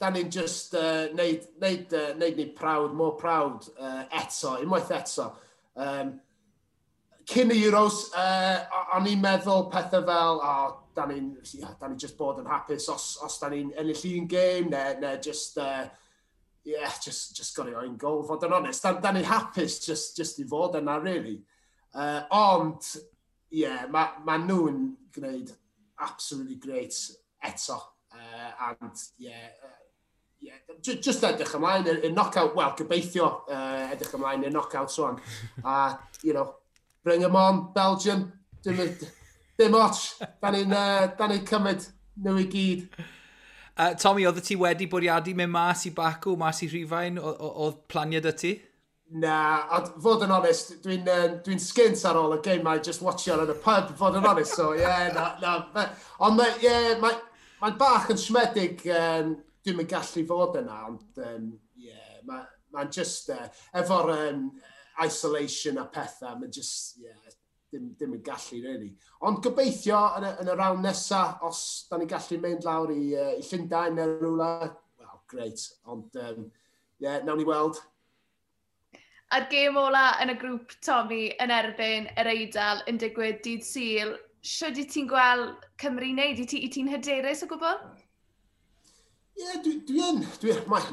da ni'n just uh, neud, neud, uh, neud ni prawd, mor prawd uh, eto, unwaith eto. Um, cyn Euros, uh, o'n i'n meddwl pethau fel, o, oh, da ni'n yeah, ni just bod yn hapus os, os da ni'n ennill un game, neu, ne, just, uh, yeah, just, just got it o'n gol, fod yn onest. Da, da ni'n hapus just, just i fod yna, really. Uh, ond, ie, yeah, mae ma nhw'n gwneud absolutely great eto. Uh, and, yeah, uh, yeah, just edrych ymlaen, y knockout, wel, gobeithio uh, edrych ymlaen, y knockout swan. A, uh, you know, bring them on, Belgium. Dim, dim ots, da ni'n uh, ni cymryd nhw i gyd. Uh, Tommy, oedd ti wedi bwriadu mewn mas i Bacw, mas i Rhifain? Oedd planiad y ti? Na, a fod yn onest, dwi'n uh, dwi skint ar ôl y game I just watchio yn y pub, fod yn onest, so ie, yeah, na, na. Ond mae, yeah, mae'n ma bach yn smedig, um, dwi'n mynd gallu fod yna, ond um, yeah, mae'n ma just, uh, efo'r um, isolation a pethau, mae just, yeah, dim, dim yn gallu, really. Ond gobeithio yn y, yn y rawn nesaf, os da ni'n gallu mynd lawr i, uh, i Llundain neu rhywle, well, great. Ond, um, yeah, nawn ni weld. A'r gêm ola yn y grŵp Tommy yn erbyn yr Eidal yn digwydd dydd syl. Siwyd i ti'n gweld Cymru wneud? I ti'n ti hyderus o gwbl? Ie, yeah, dwi, dwi yn. Dwi, mae,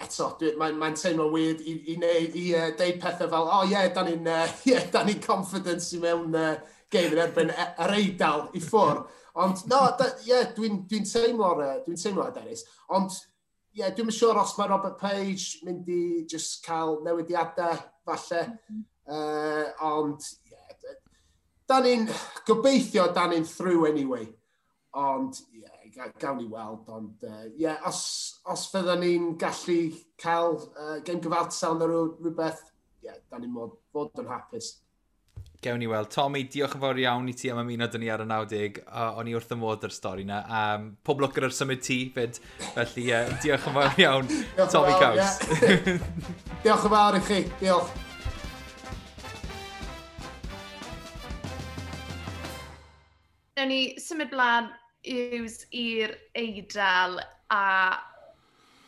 eto, mae'n mae teimlo weird i, i, neud, i uh, deud pethau fel, o oh, ie, yeah, da ni'n uh, yeah, da ni confidence i mewn uh, game yn erbyn e-, yr eidal i ffwr. Ond, no, ie, yeah, dwi'n dwi teimlo, uh, dwi teimlo aderus. Ond, ie, yeah, dwi'n siŵr os mae Robert Page mynd i just cael newidiadau, falle. Mm -hmm. uh, ond, yeah, da ni'n, gobeithio da ni'n through anyway. Ond, ie, yeah, gawn ni weld, ond uh, yeah, os, os fyddwn ni'n gallu cael uh, gen gyfartal neu rhywbeth, yeah, da ni'n modd fod yn hapus. Gewn ni weld. Tommy, diolch yn fawr iawn i ti am ymuno dyn ni ar y 90. Uh, o'n i wrth y modd yr stori yna. Um, pob lwc ar symud ti, fyd. Felly, uh, diolch yn fawr iawn, Tommy Caws. diolch yn fawr i chi. Diolch. Newn ni symud blaen yws i'r eidl a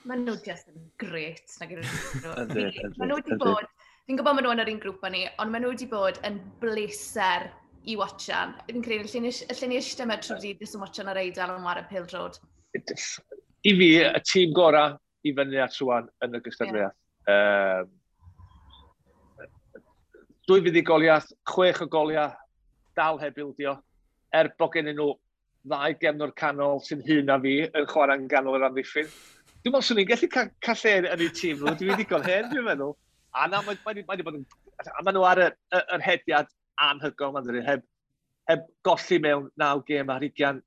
maen nhw just yn gret. Maen nhw wedi bod, fi'n gwybod maen nhw yn yr un grŵp o'n ni, ond maen nhw wedi bod yn bleser i watchan. Fi'n credu, y allai ni eistedd yma trwy dydd yn watchan ar eidl yn war y pil drod. I fi, y tîm gorau i fyny at rwan yn y gystadleuaeth. Yeah. Um, dwy fydd i goliath, chwech o goliath, dal heb ildio. Er bod gen nhw ddau gefnwr canol sy'n hun a fi yn chwarae'n ganol yr amddiffyn. Dwi'n meddwl swn i'n gallu ca cael lle yn eu tîm nhw, dwi'n wedi cael hen, dwi'n meddwl. A na, mae wedi ma, ma, ma bod yn... A maen nhw ar y, y, yr hediad anhygol, maen nhw'n heb, heb golli mewn naw gêm ar 20.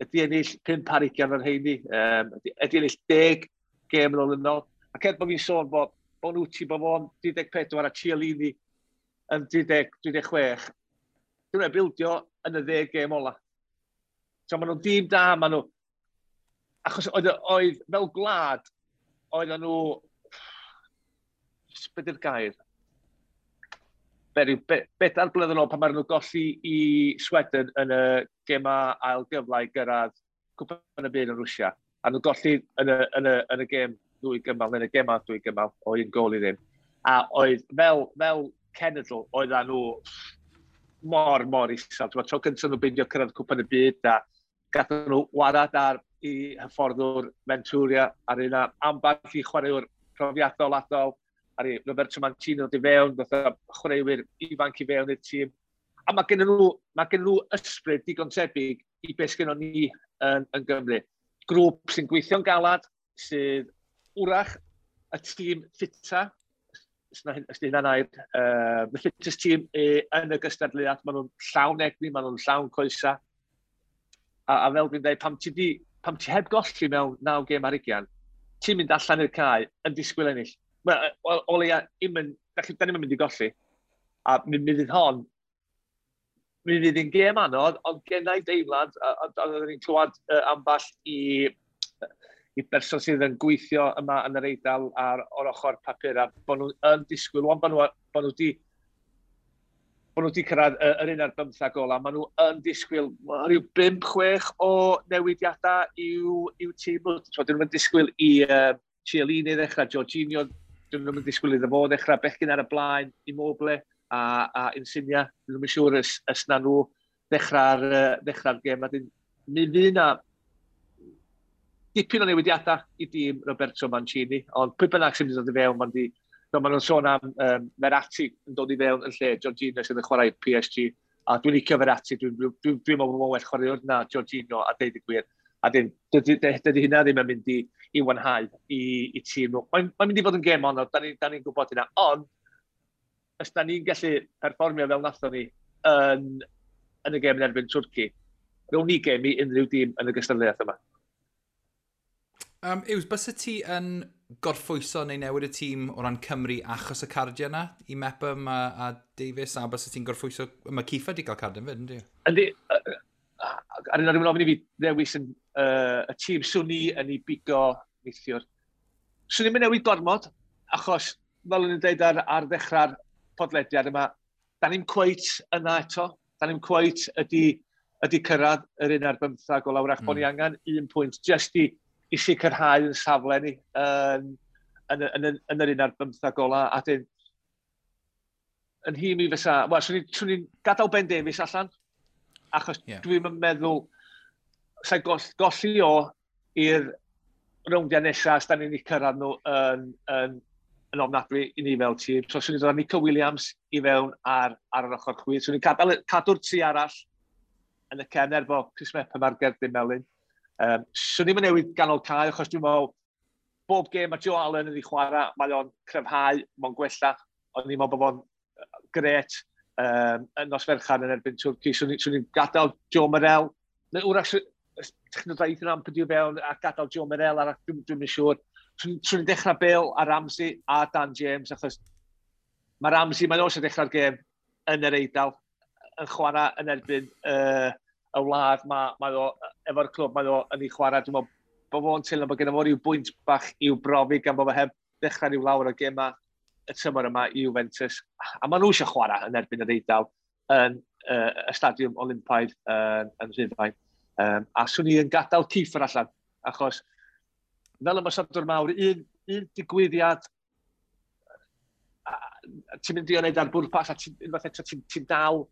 Ydy ennill 5 ar 20 ar heini. Um, ydy ennill 10 gêm yn ôl yn. Ac er bod fi'n sôn bod bod nhw ti bod fo'n 34 a Cialini yn 36. Dwi'n ei bildio yn y ddeg gêm ola. So, maen nhw'n dîm da, maen nhw... Achos oedd, oedd fel gwlad, oedd nhw... Beth yw'r gair? Beth be, be ar blynedd yn ôl pan maen nhw golli i Sweden yn y gema ail gyflau gyrraedd cwpan y byd yn Rwysia. A nhw'n golli yn y, yn y, yn y gem dwy gymal, yn y gema dwy gymal o un gol i ddim. A oedd fel, fel cenedl, oedd nhw mor, mor isel. Tro cyntaf nhw'n beidio cyrraedd cwpan y byd a Gathen nhw warad ar i hyfforddwr Venturia ar un amball i chwaraewr profiadol adol, ar i Roberto Mancino di fewn, dod chwaraewyr ifanc i fewn i'r tîm. A mae gen nhw, mae gen nhw ysbryd digon tebyg i beth gen ni yn, yn Gymru. Grŵp sy'n gweithio'n galad, sydd wrach y tîm ffita, os hynna'n air, uh, y fittest tîm yn y gystadleuad, maen nhw'n llawn egni, maen nhw'n llawn coesa, A, a fel dwi'n dweud, pam ti, di, pam ti heb golli mewn naw gêm ar ugian, ti'n mynd allan i'r cae yn disgwyl ennill. Wel, o leia, da chi ddim yn mynd i golli. A mi mi fydd hon, mi fydd hi'n gêm anodd, ond gennau deimlad, a, a, a, oedden ni'n clywed uh, amball i, i berson sydd yn gweithio yma yn yr eidl ar o'r ochr papur, a bod nhw'n disgwyl, ond bod nhw wedi bod nhw wedi cyrraedd yr un ar bymthag ola, maen nhw yn disgwyl rhyw 5-6 o newidiadau i'w, iw tîm. So, dyn nhw'n disgwyl i uh, Cialini ddechrau, Jorginho, dyn nhw'n disgwyl iddo fo ddechrau, bechgyn ar y blaen, i Moble a, a Insignia. Dyn nhw'n siŵr ys, ys na nhw ddechrau'r uh, ddechrau gem. A dyn, mi fydd na dipyn o newidiadau i dîm Roberto Mancini, ond pwy bynnag sy'n mynd i ddod i fewn, mae'n no, maen nhw'n sôn am um, Merati yn dod i fewn yn lle Giorgino sydd yn chwarae PSG. A dwi'n licio Merati, dwi'n dwi, dwi, dwi meddwl bod well chwarae na Giorgino a deud y gwir. A dydy hynna ddim yn mynd i, i wanhau i, i tîm nhw. Mae'n mae mynd i fod yn gem ond, da ni'n ni, gwybod hynna. Ond, os da ni'n gallu perfformio fel natho ni yn, yn y gem yn erbyn Twrci, rwy'n ni gem i unrhyw dîm yn y gystadleuaeth yma. Um, Ews, bys y ti yn gorffwyso neu newid y tîm o ran Cymru achos y cardiau yna i Mepam a, a Davies a bys y ti'n gorffwyso... Mae Cifa di cael cardiau fyd, ynddi? Yndi. Ar un o'r ofyn i fi ddewis yn, uh, y tîm swn i yn ei bigo neithiwr. Swn i'n mynd newid gormod, achos fel yn dweud ar, ar ddechrau'r podlediad yma, da ni'n cweit yna eto. Da ni'n cweit ydy, ydy cyrraedd yr un ar bymthag o lawrach mm. bod ni angen un pwynt. Just i i sicrhau yn safle ni yn, yn, yn, yn, yn, yr un ar bymthag ola. A dyn, yn hi mi fysa, wel, swn i'n gadael Ben Davies allan, achos yeah. dwi'n meddwl, sa'i goll, golli o i'r rowndiau nesaf, da ni'n ei cyrraedd nhw yn, yn, yn ofnadwy i ni fel tîm. So, swn i'n dod Nico Williams i fewn ar, ar yr ochr chwyd. Swn i'n cadw'r tri arall yn y cener bo Chris Mepham ar Gerdyn Melin. Um, swn i'n newid ganol cael, achos dwi'n meddwl, bob gêm mae Joe Allen wedi chwarae, mae o'n crefhau, mae'n gwella, ond ni'n meddwl bod o'n gret um, yn nos ferchan yn erbyn Twrci. Swn i'n gadael Joe Morel, neu wrach technodaeth yna'n pwydw fewn a gadael Joe Morel, a dwi'n dwi, siŵr. So ni'n dechrau Bill a Ramsey a Dan James, achos mae Ramsey, mae'n os yn dechrau'r gêm yn yr eidl, yn chwarae yn erbyn uh, y wlad ma, mae o, e, efo'r clwb mae o yn ei chwarae. Dwi'n meddwl bod fo'n teimlo bod gen fo ryw bwynt bach i'w brofi gan bod fe heb ddechrau ryw lawr o gema y tymor yma i Juventus. A maen nhw eisiau chwarae yn erbyn yr eidl yn uh, y Stadiwm Olympaidd uh, yn Rhyfain. Um, a swn i yn gadael cyffr allan, achos fel y masadwr mawr, un, un digwyddiad ti'n mynd i o'n neud ar bwrpas a ti'n ti, ti dal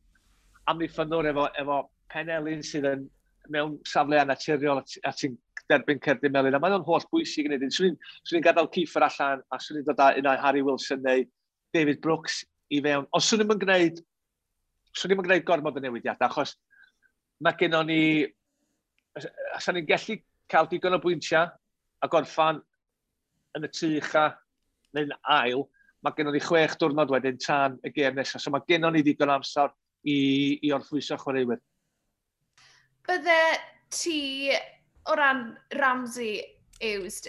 amddiffynwr efo, efo penelin sydd yn mewn safle anaturiol a ti'n derbyn cerdyn melun. A mae o'n holl bwysig yn edrych. Swn i'n gadael Ciffer allan a swn i'n dod â unau Harry Wilson neu David Brooks i fewn. Ond swn i'n gwneud, swn i'n gwneud gormod y newidiadau, achos mae gennym ni... Os ni'n gallu cael digon o bwyntiau a gorffan yn y tu ucha neu'n ail, mae gennym ni chwech diwrnod wedyn tan y gêm nesaf. So mae gennym ni ddigon amser i, i orthwyso chwaraewyr. Bydde ti o ran Ramsey Ews,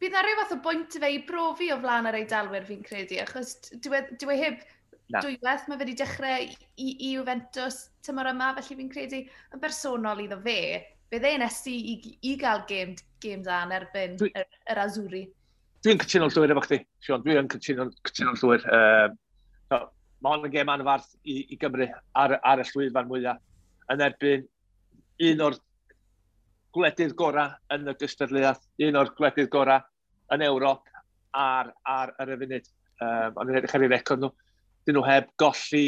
bydd na rhyw fath o bwynt i fe i brofi o flaen yr eidalwyr fi'n credu, achos dwi, dwi heb na. dwywaith, mae wedi dechrau i, i Juventus tymor yma, felly fi'n credu yn bersonol iddo fe, bydd e'n esu i, i gael game, game dan erbyn dwi, yr, yr Azuri. Dwi'n cytuno'n llwyr efo chdi, Sion, dwi'n cytuno'n cytuno llwyr. Uh, mae hwn yn gêm anfarth i, i Gymru ar, ar y llwyfan mwyaf. Yn erbyn un o'r gwledydd gorau yn y gystadleuaeth, un o'r gwledydd gorau yn Ewrop ar, ar, ar y funud. Um, ond yn edrych ar ei record nhw, dyn nhw heb golli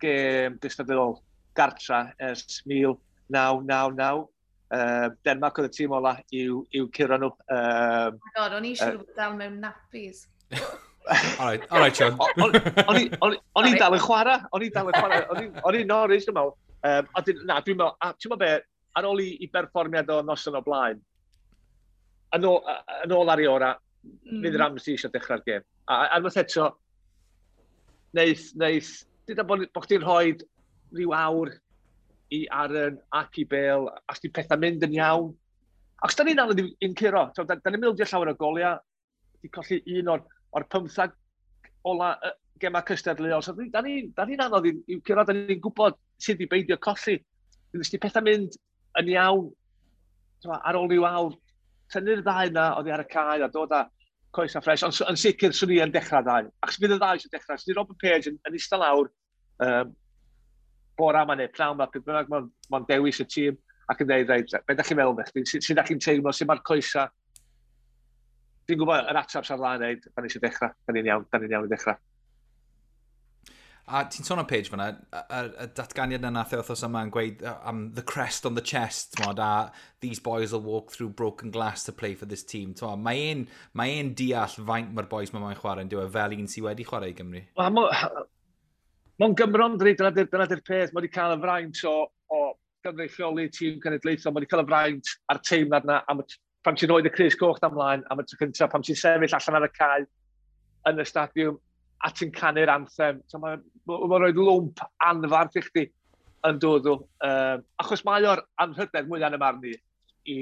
gêm gystadleuol gartra ers 1999. Uh, Denmark oedd y tîm ola i'w, iw curo nhw. Um, oh God, o'n i siŵr bod dal mewn nappies. Alright, alright, John. O'n i dal yn chwarae, o'n i dal yn chwarae, o'n i Norwich, dwi'n meddwl. Um, a dyn, na, dwi'n meddwl, a ti'n meddwl be, ar ôl i, i berfformiad o noson o blaen, yn ôl, yn ôl ar ei ora, mm. fydd Ramsey eisiau dechrau'r gêm. A unwaith eto, neith, neith, dyda a bod bo chdi'n rhoi rhyw awr i Aaron ac i Bale, a chdi pethau mynd yn iawn. Ac da ni'n anodd i'n curo, da, da ni'n mynd i llawer o goliau, di colli un o'r o'r 15 ola uh, gema cystadleuol. So, da ni'n ni anodd i'w cyrraedd, da ni'n gwybod sydd wedi beidio colli. Dwi'n di pethau mynd yn iawn ar ôl i'w awr. Tynnu'r ddau yna, oedd i ar y cael a dod â coes a ffres, ond yn sicr swn i yn dechrau ddau. Ac bydd y ddau sy'n dechrau, swn i Robin Page yn, yn eistedd lawr um, bora am neu prawn ma, pwy bynnag mae'n ma dewis y tîm ac yn dweud, reit, beth ydych chi'n meddwl beth? Sut ydych chi'n teimlo, sut mae'r coesau Dwi'n gwybod, yr atab sa'r lan wneud, da ni eisiau dechrau, da ni'n iawn, da ni'n iawn i dechrau. A ti'n sôn am Page fyna, y datganiad yna the wythnos yma yn gweud am um, the crest on the chest, mod, a these boys will walk through broken glass to play for this team. Mae ein, mae ein deall faint mae'r boys mae'n chwarae yn dweud fel un sydd wedi chwarae i Gymru. Mae'n Gymro'n dweud, dyna di'r dyna peth, mae wedi cael y fraint o, o Gymru lleoli tîm cenedlaethol, mae wedi cael y fraint a'r teimlad yna am y pam ti'n rhoi y Chris Coch amlaen am y tro cyntaf, pam ti'n sefyll allan ar y cael yn y stadiwm a ti'n canu'r anthem. So, Mae'n ma, ma rhoi lwmp anfarth i chdi yn dod o. Um, achos mae o'r anrhydedd mwy yn y marn i, i,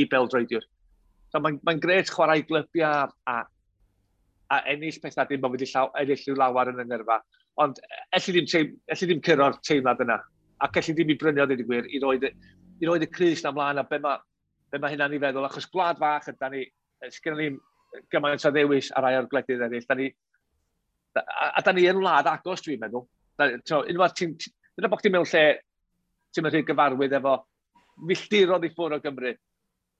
i Beldreidiwr. So, Mae'n ma gret chwarae glybiau a, a ennill pethau dim bod wedi llaw, ennill i'w lawer yn y nyrfa. Ond e, elli ddim, teim, elli ddim cyrra'r teimlad yna. Ac elli ddim i brynu o i gwir, i roed, i roed y Cris na mlaen a be mae be mae hynna'n ei feddwl, achos gwlad fach ydy ni, sgynnu ni gymaint o ddewis ar rai o'r gwledydd eraill. Da ni, a, a da ni yn wlad agos, dwi'n meddwl. Unwaith ti'n... Dyna bod ti'n mewn lle, ti'n meddwl gyfarwydd efo milltirodd i ffwrdd o Gymru,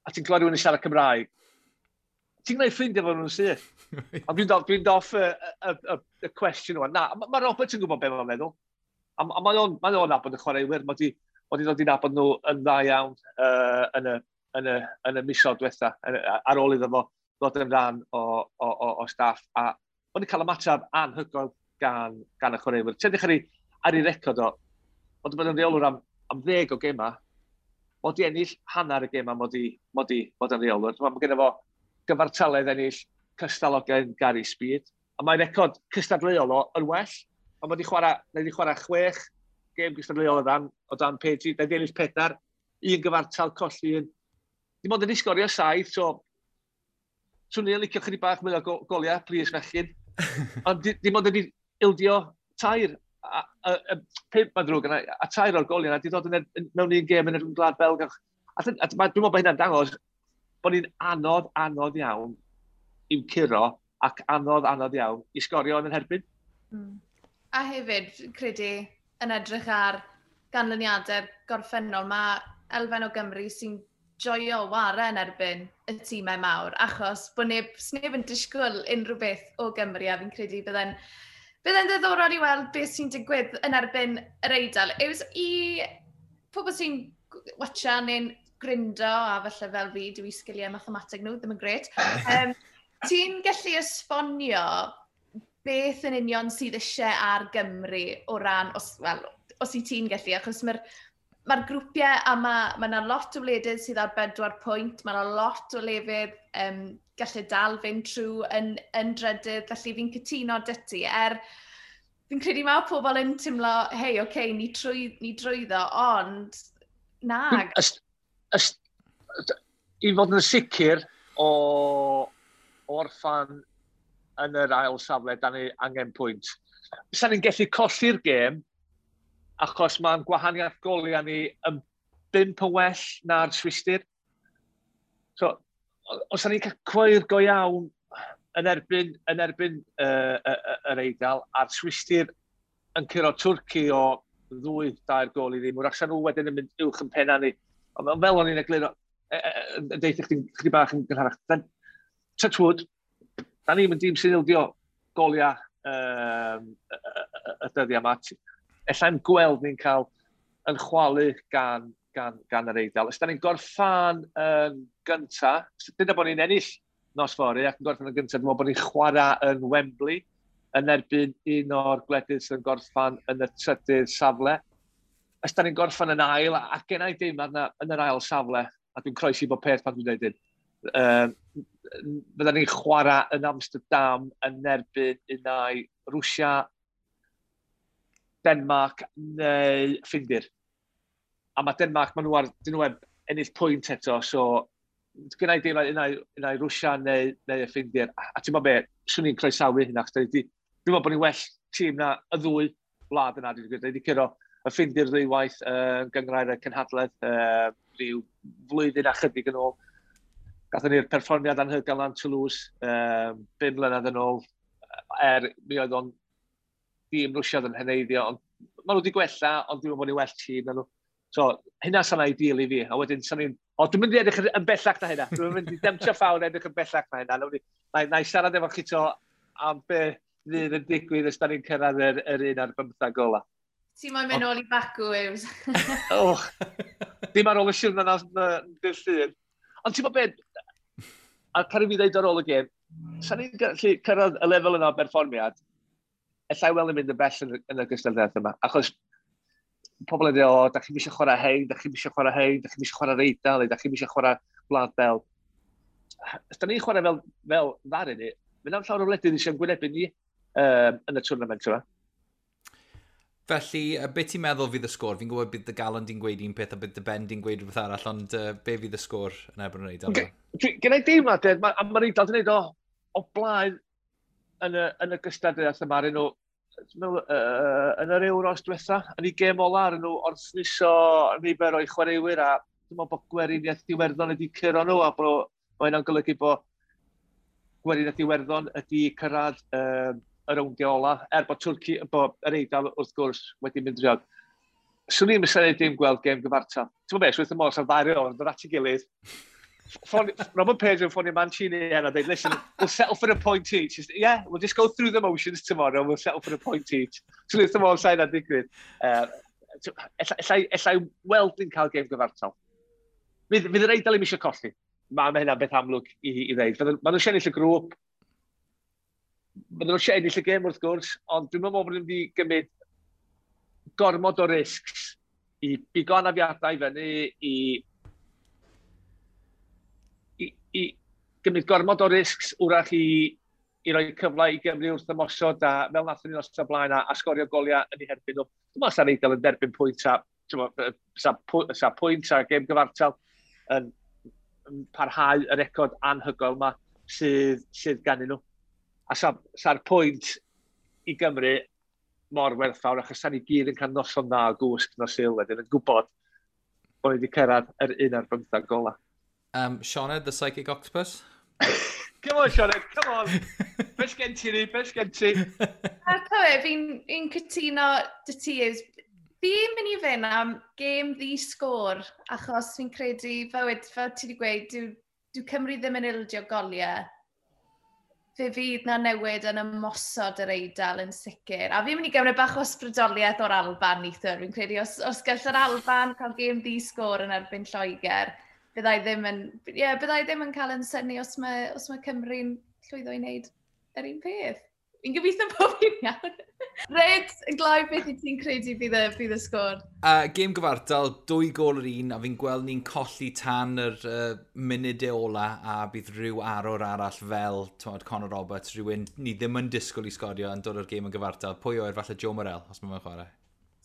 a ti'n clywed rhywun yn siarad Cymraeg. Ti'n gwneud ffrindiau efo nhw'n syth. Ond dwi'n dwi doff y, y, y, y cwestiwn yma. Na, mae ma Robert yn gwybod beth mae'n meddwl. A, a mae o'n ma nabod y chwaraewyr, mae wedi dod i nabod nhw yn dda iawn uh, yn y yn y, yn y misod diwetha, ar ôl iddo fo ddod yn rhan o, o, o, o staff. A o'n i cael ymateb anhygoel gan, gan y chwaraewyr. Ti'n dechrau ar ei record o, ond bod yn reolwr am, am ddeg o gema, mod i ennill hanner y gema mod i, mod i bod yn reolwr. Mae gen fo gyfartaledd ennill cystalogen Gary Speed, a mae'n record cystadleuol o yn well, ond mod i chwarae, neu chwarae chwech gêm cystadleuol o dan, o dan PG, neu ennill pedar, un gyfartal colli un, Dim ond wedi sgorio saith, so... Swn i'n licio chydig bach mwy o goliau, plis fechyn. Ond dim di ond wedi ildio tair. A, a, a, pimp mae'n drwg yna, a tair o'r goliau yna, di dod yn mewn un gêm yn yr gwlad Belg. A, a, a dwi'n meddwl bod hynna'n dangos bod ni'n anodd, anodd iawn i'w curo ac anodd, anodd iawn i sgorio yn yr herbyn. Mm. A hefyd, credu, yn edrych ar ganlyniadau gorffennol, mae elfen o Gymru sy'n joio wara yn erbyn y tîmau mawr, achos bod neb, sneb yn disgwyl unrhyw beth o Gymru, a fi'n credu bydde'n bydde'n ddiddorol i weld beth sy'n digwydd yn erbyn yr eidl. Yws i pobl sy'n watcha neu'n grindo, a falle fel fi, dwi sgiliau mathemateg nhw, ddim yn gret. Um, ti'n gallu esbonio beth yn union sydd eisiau ar Gymru o ran, os, well, os i ti'n gallu, achos mae'r mae'r grwpiau a mae ma yna lot o wledydd sydd ar bedwar pwynt, mae yna lot o lefydd um, gallu dal fynd trwy yn, yn drydydd, felly fi'n cytuno dyti. Er, fi'n credu mae pobl yn tymlo, hei, oce, okay, ni, trwy, ni drwyddo, ond nag. I fod yn sicr o orffan yn yr ail safle, da ni angen pwynt. Sa'n ni'n gallu colli'r gêm, achos mae'n gwahaniaeth goliau ni yn bimp yn well na'r swistir. So, os ni'n cael cweir go iawn yn erbyn, yn erbyn uh, yr eidl, a'r swistir yn curo Twrci o ddwy, dair gol i ddim, wrach nhw wedyn yn mynd uwch yn penna ni. Ond fel o'n i'n egluro, yn deithio eich chdi bach yn gynharach, touch wood, da ni'n mynd i'n synildio goliau um, y dyddiau yma efallai'n gweld ni'n cael yn chwalu gan, gan, gan yr eidl. Os da ni'n gorffan yn gynta, dyna bod ni'n ennill nos fori, ac yn gorffan yn gynta, dwi'n meddwl bod ni'n chwarae yn Wembley yn erbyn un o'r gwledydd sy'n gorffan yn y trydydd safle. Os da ni'n gorffan yn ail, a gen i deimlad yn yr ail safle, a dwi'n croesi bod peth pan dwi'n dweud hyn, um, byddwn ni'n chwarae yn Amsterdam yn erbyn unau Rwysia Denmark neu Ffindir. A mae Denmark, maen nhw ar, dyn nhw ennill pwynt eto, so gynnau deimlad unau, unau Rwysia neu, neu y Ffindir. A, a ti'n ma be, swn i'n croesawu hynna, chos dwi'n meddwl bod ni'n well tîm na y ddwy wlad yna, dwi'n gwybod, dwi'n cyrro y Ffindir ddwywaith yn uh, gyngrair y cynhadledd uh, rhyw flwyddyn a chydig yn ôl. Gathon ni'r perfformiad anhygoel na'n Toulouse, um, 5 mlynedd yn ôl, er mi oedd o'n dîm rwsiad yn heneiddio, ond maen nhw wedi gwella, ond dwi'n bod ni'n well tîm. Nhw. So, hynna sa'n ideal i fi. A wedyn, sa'n ni'n... O, dwi'n mynd i edrych yn bellach na hynna. Dwi'n mynd i demtio ffawr edrych yn bellach na hynna. Na na i siarad efo chi to am be fydd yn digwydd os da ni'n cyrraedd yr, yr un ar bymthag ola. Ti'n mo'n mynd ôl i bacw, Ews. oh, dim ar ôl y siwrna na, na dy'r llun. Ond ti'n bod beth, a pan i fi ddeud ar ôl y gêm, sa'n ni'n gallu cyrraedd y lefel yna o berfformiad, allai wel yn mynd yn bell yn, yn y gystadleuaeth yma. Achos pobl yn dweud, o, da chi'n eisiau chwarae hein, da chi'n eisiau chwarae hein, da chi'n eisiau chwarae reidal, da chi'n eisiau chwarae blad bel. Os da ni'n chwarae fel, fel ddari ni, mynd am llawer o wledydd eisiau gwynebu ni um, yn y tournament yma. Felly, beth ti'n meddwl fydd y sgôr? Fi'n gwybod bydd y galon di'n gweud un peth a bydd y ben di'n gweud rhywbeth arall, ond uh, be fydd y sgôr yn ebyn yr Eidal? Gen i deimlad, a mae'r Eidal wedi gwneud o, o blaen yn y, yn y gystadleuaeth yma, ar nhw, uh, yn yr Euros diwetha, yn ei gêm ola, ar nhw orthniso nifer o'i chwaraewyr a dwi'n meddwl bod gweriniaeth diwerddon wedi cyrro nhw a bod mae hynna'n golygu bod gweriniaeth diwerddon ydi cyrraedd um, y owndio ola, er bod Twrci, bod yr Eidal wrth gwrs wedi mynd rhywbeth. Swn i'n mysledu dim gweld gêm gyfartal. Ti'n meddwl beth, swyth y mor, sa'n ddari o'r dod at ei gilydd, Robert Page yn ffonio Mancini and I think, listen, we'll settle for a point each. Said, yeah, we'll just go through the motions tomorrow we'll settle for a point each. So wnaeth ymwneud sain a digwydd. Uh, Ellai weld yn cael gêm gyfartal. Fydd y reidol ddim eisiau colli. Mae ma hynna'n beth amlwg i, i ddeud. Mae nhw'n siennill y grŵp. Mae nhw'n siennill y gêm wrth gwrs, ond dwi'n meddwl bod nhw'n wedi gymryd gormod o risgs i bigo anafiadau fyny, i i gymryd gormod o risgs wrach i, i roi cyfle i Gymru wrth ymosod a fel nath ni'n osod blaen a, a sgorio goliau yn ei herbyn nhw. Dwi'n meddwl sa'r Eidl yn derbyn pwynt a, sa, sa pwynt a gem gyfartal yn, yn parhau y record anhygol yma sydd, sydd gan nhw. A sa'r sa pwynt i Gymru mor werthfawr, achos sa'n ni gyd yn cael noson dda o gwsg nos il wedyn yn gwybod bod ni wedi cyrraedd yr un ar bymthag golau. Um, Sioned, the Psychic Octopus. Come on, Sioned, come on. Bes gen ti ni, bes gen ti. A cywir, e, fi'n cytuno dy ti yw, fi'n mynd i fynd am game ddi sgôr, achos fi'n credu, fywyd, fel ti wedi gweud, dyw, dyw Cymru ddim yn ildio goliau. Fe fydd na newid yn ymosod yr eidl yn sicr. A fi'n mynd i gymryd bach o ysbrydoliaeth o'r Alban neithwr. Fi'n credu os, os gall yr Alban cael gêm ddi sgôr yn erbyn Lloegr, byddai ddim yn, yeah, byddai ddim yn cael yn syni os mae, os mae Cymru'n llwyddo i wneud yr un peth. Fi'n gobeithio bod fi'n iawn. Red, yn glai beth i ti'n credu bydd y, bydd y sgôr? Uh, game gyfartal, dwy gol yr un, a fi'n gweld ni'n colli tan yr uh, munudau e ola, a bydd rhyw arwr arall fel tywed, Conor Roberts, rhywun ni ddim yn disgwyl i sgorio yn dod o'r game yn gyfartal. Pwy o'r falle Joe Morel, os mae'n chwarae?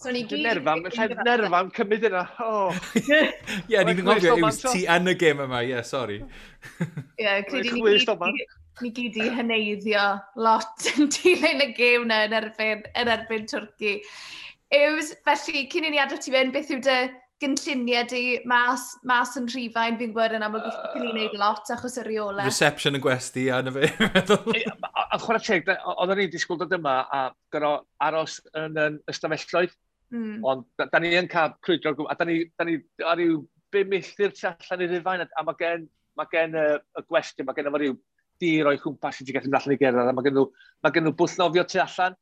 So ni gyd... Nerfam, mae'n nerfam, cymryd yna. Ie, ni'n gofio, yw ti yn y gêm yma, ie, yeah, sori. Ie, yeah, credu ni gyd... Ni gyd i hyneiddio lot yn dilyn y gêm na yn erbyn, yn erbyn Twrci. Ews, felly, cyn i ni adrodd ti fynd, beth yw dy gynlluniau di mas, mas yn rhifain, fi'n gwybod yn amlwg uh, ni'n gwneud lot achos y reolau. Reception yn gwesti, a na fe. A chwarae teg, oedden ni'n disgwyl dod yma a gyro aros yn, yn ystafelloedd Mm. Ond da, da ni yn cael crwydro'r gwmpas, a da ni, da ni ar ryw 5 milltir tu allan i Rufain, a mae gen, ma gen y, y gwestiwn, mae gen efo ryw dir o'i chwmpas i ti gallu allan i gerdded, a mae gen nhw, ma gen nhw bwthnofio tu allan.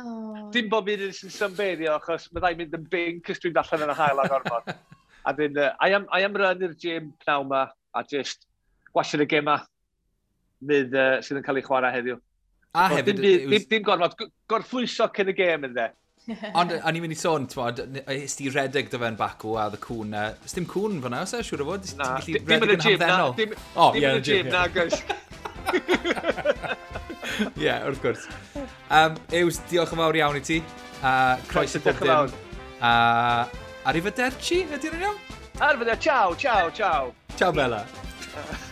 Oh. Dim bod fi'n yn sy'n symbeirio, achos meddai mynd yn bing, cys dwi'n allan yn y hael ar ormod. a dyn, uh, I, am, I am run i'r gym pnaw ma, a just gwasyn y gema fydd uh, sydd yn cael ei chwarae heddiw. A hefyd... Dim, dim, dim, dim gorfod, gorffwyso cyn y gêm yn dde. Ond o'n i'n mynd i sôn, twod, ys ti redeg dy fe'n bacw a dy cwn. Ys dim cwn fyna, os e, siwr o fod? Na, dim yn y gym, na. Dim yn y gym, na, gys. Ie, wrth gwrs. Um, Ews, diolch yn fawr iawn i ti. Uh, croes y bob dim. A arrivederci, un iawn? Arrivederci, ciao, ciao, ciao. Ciao, Bella.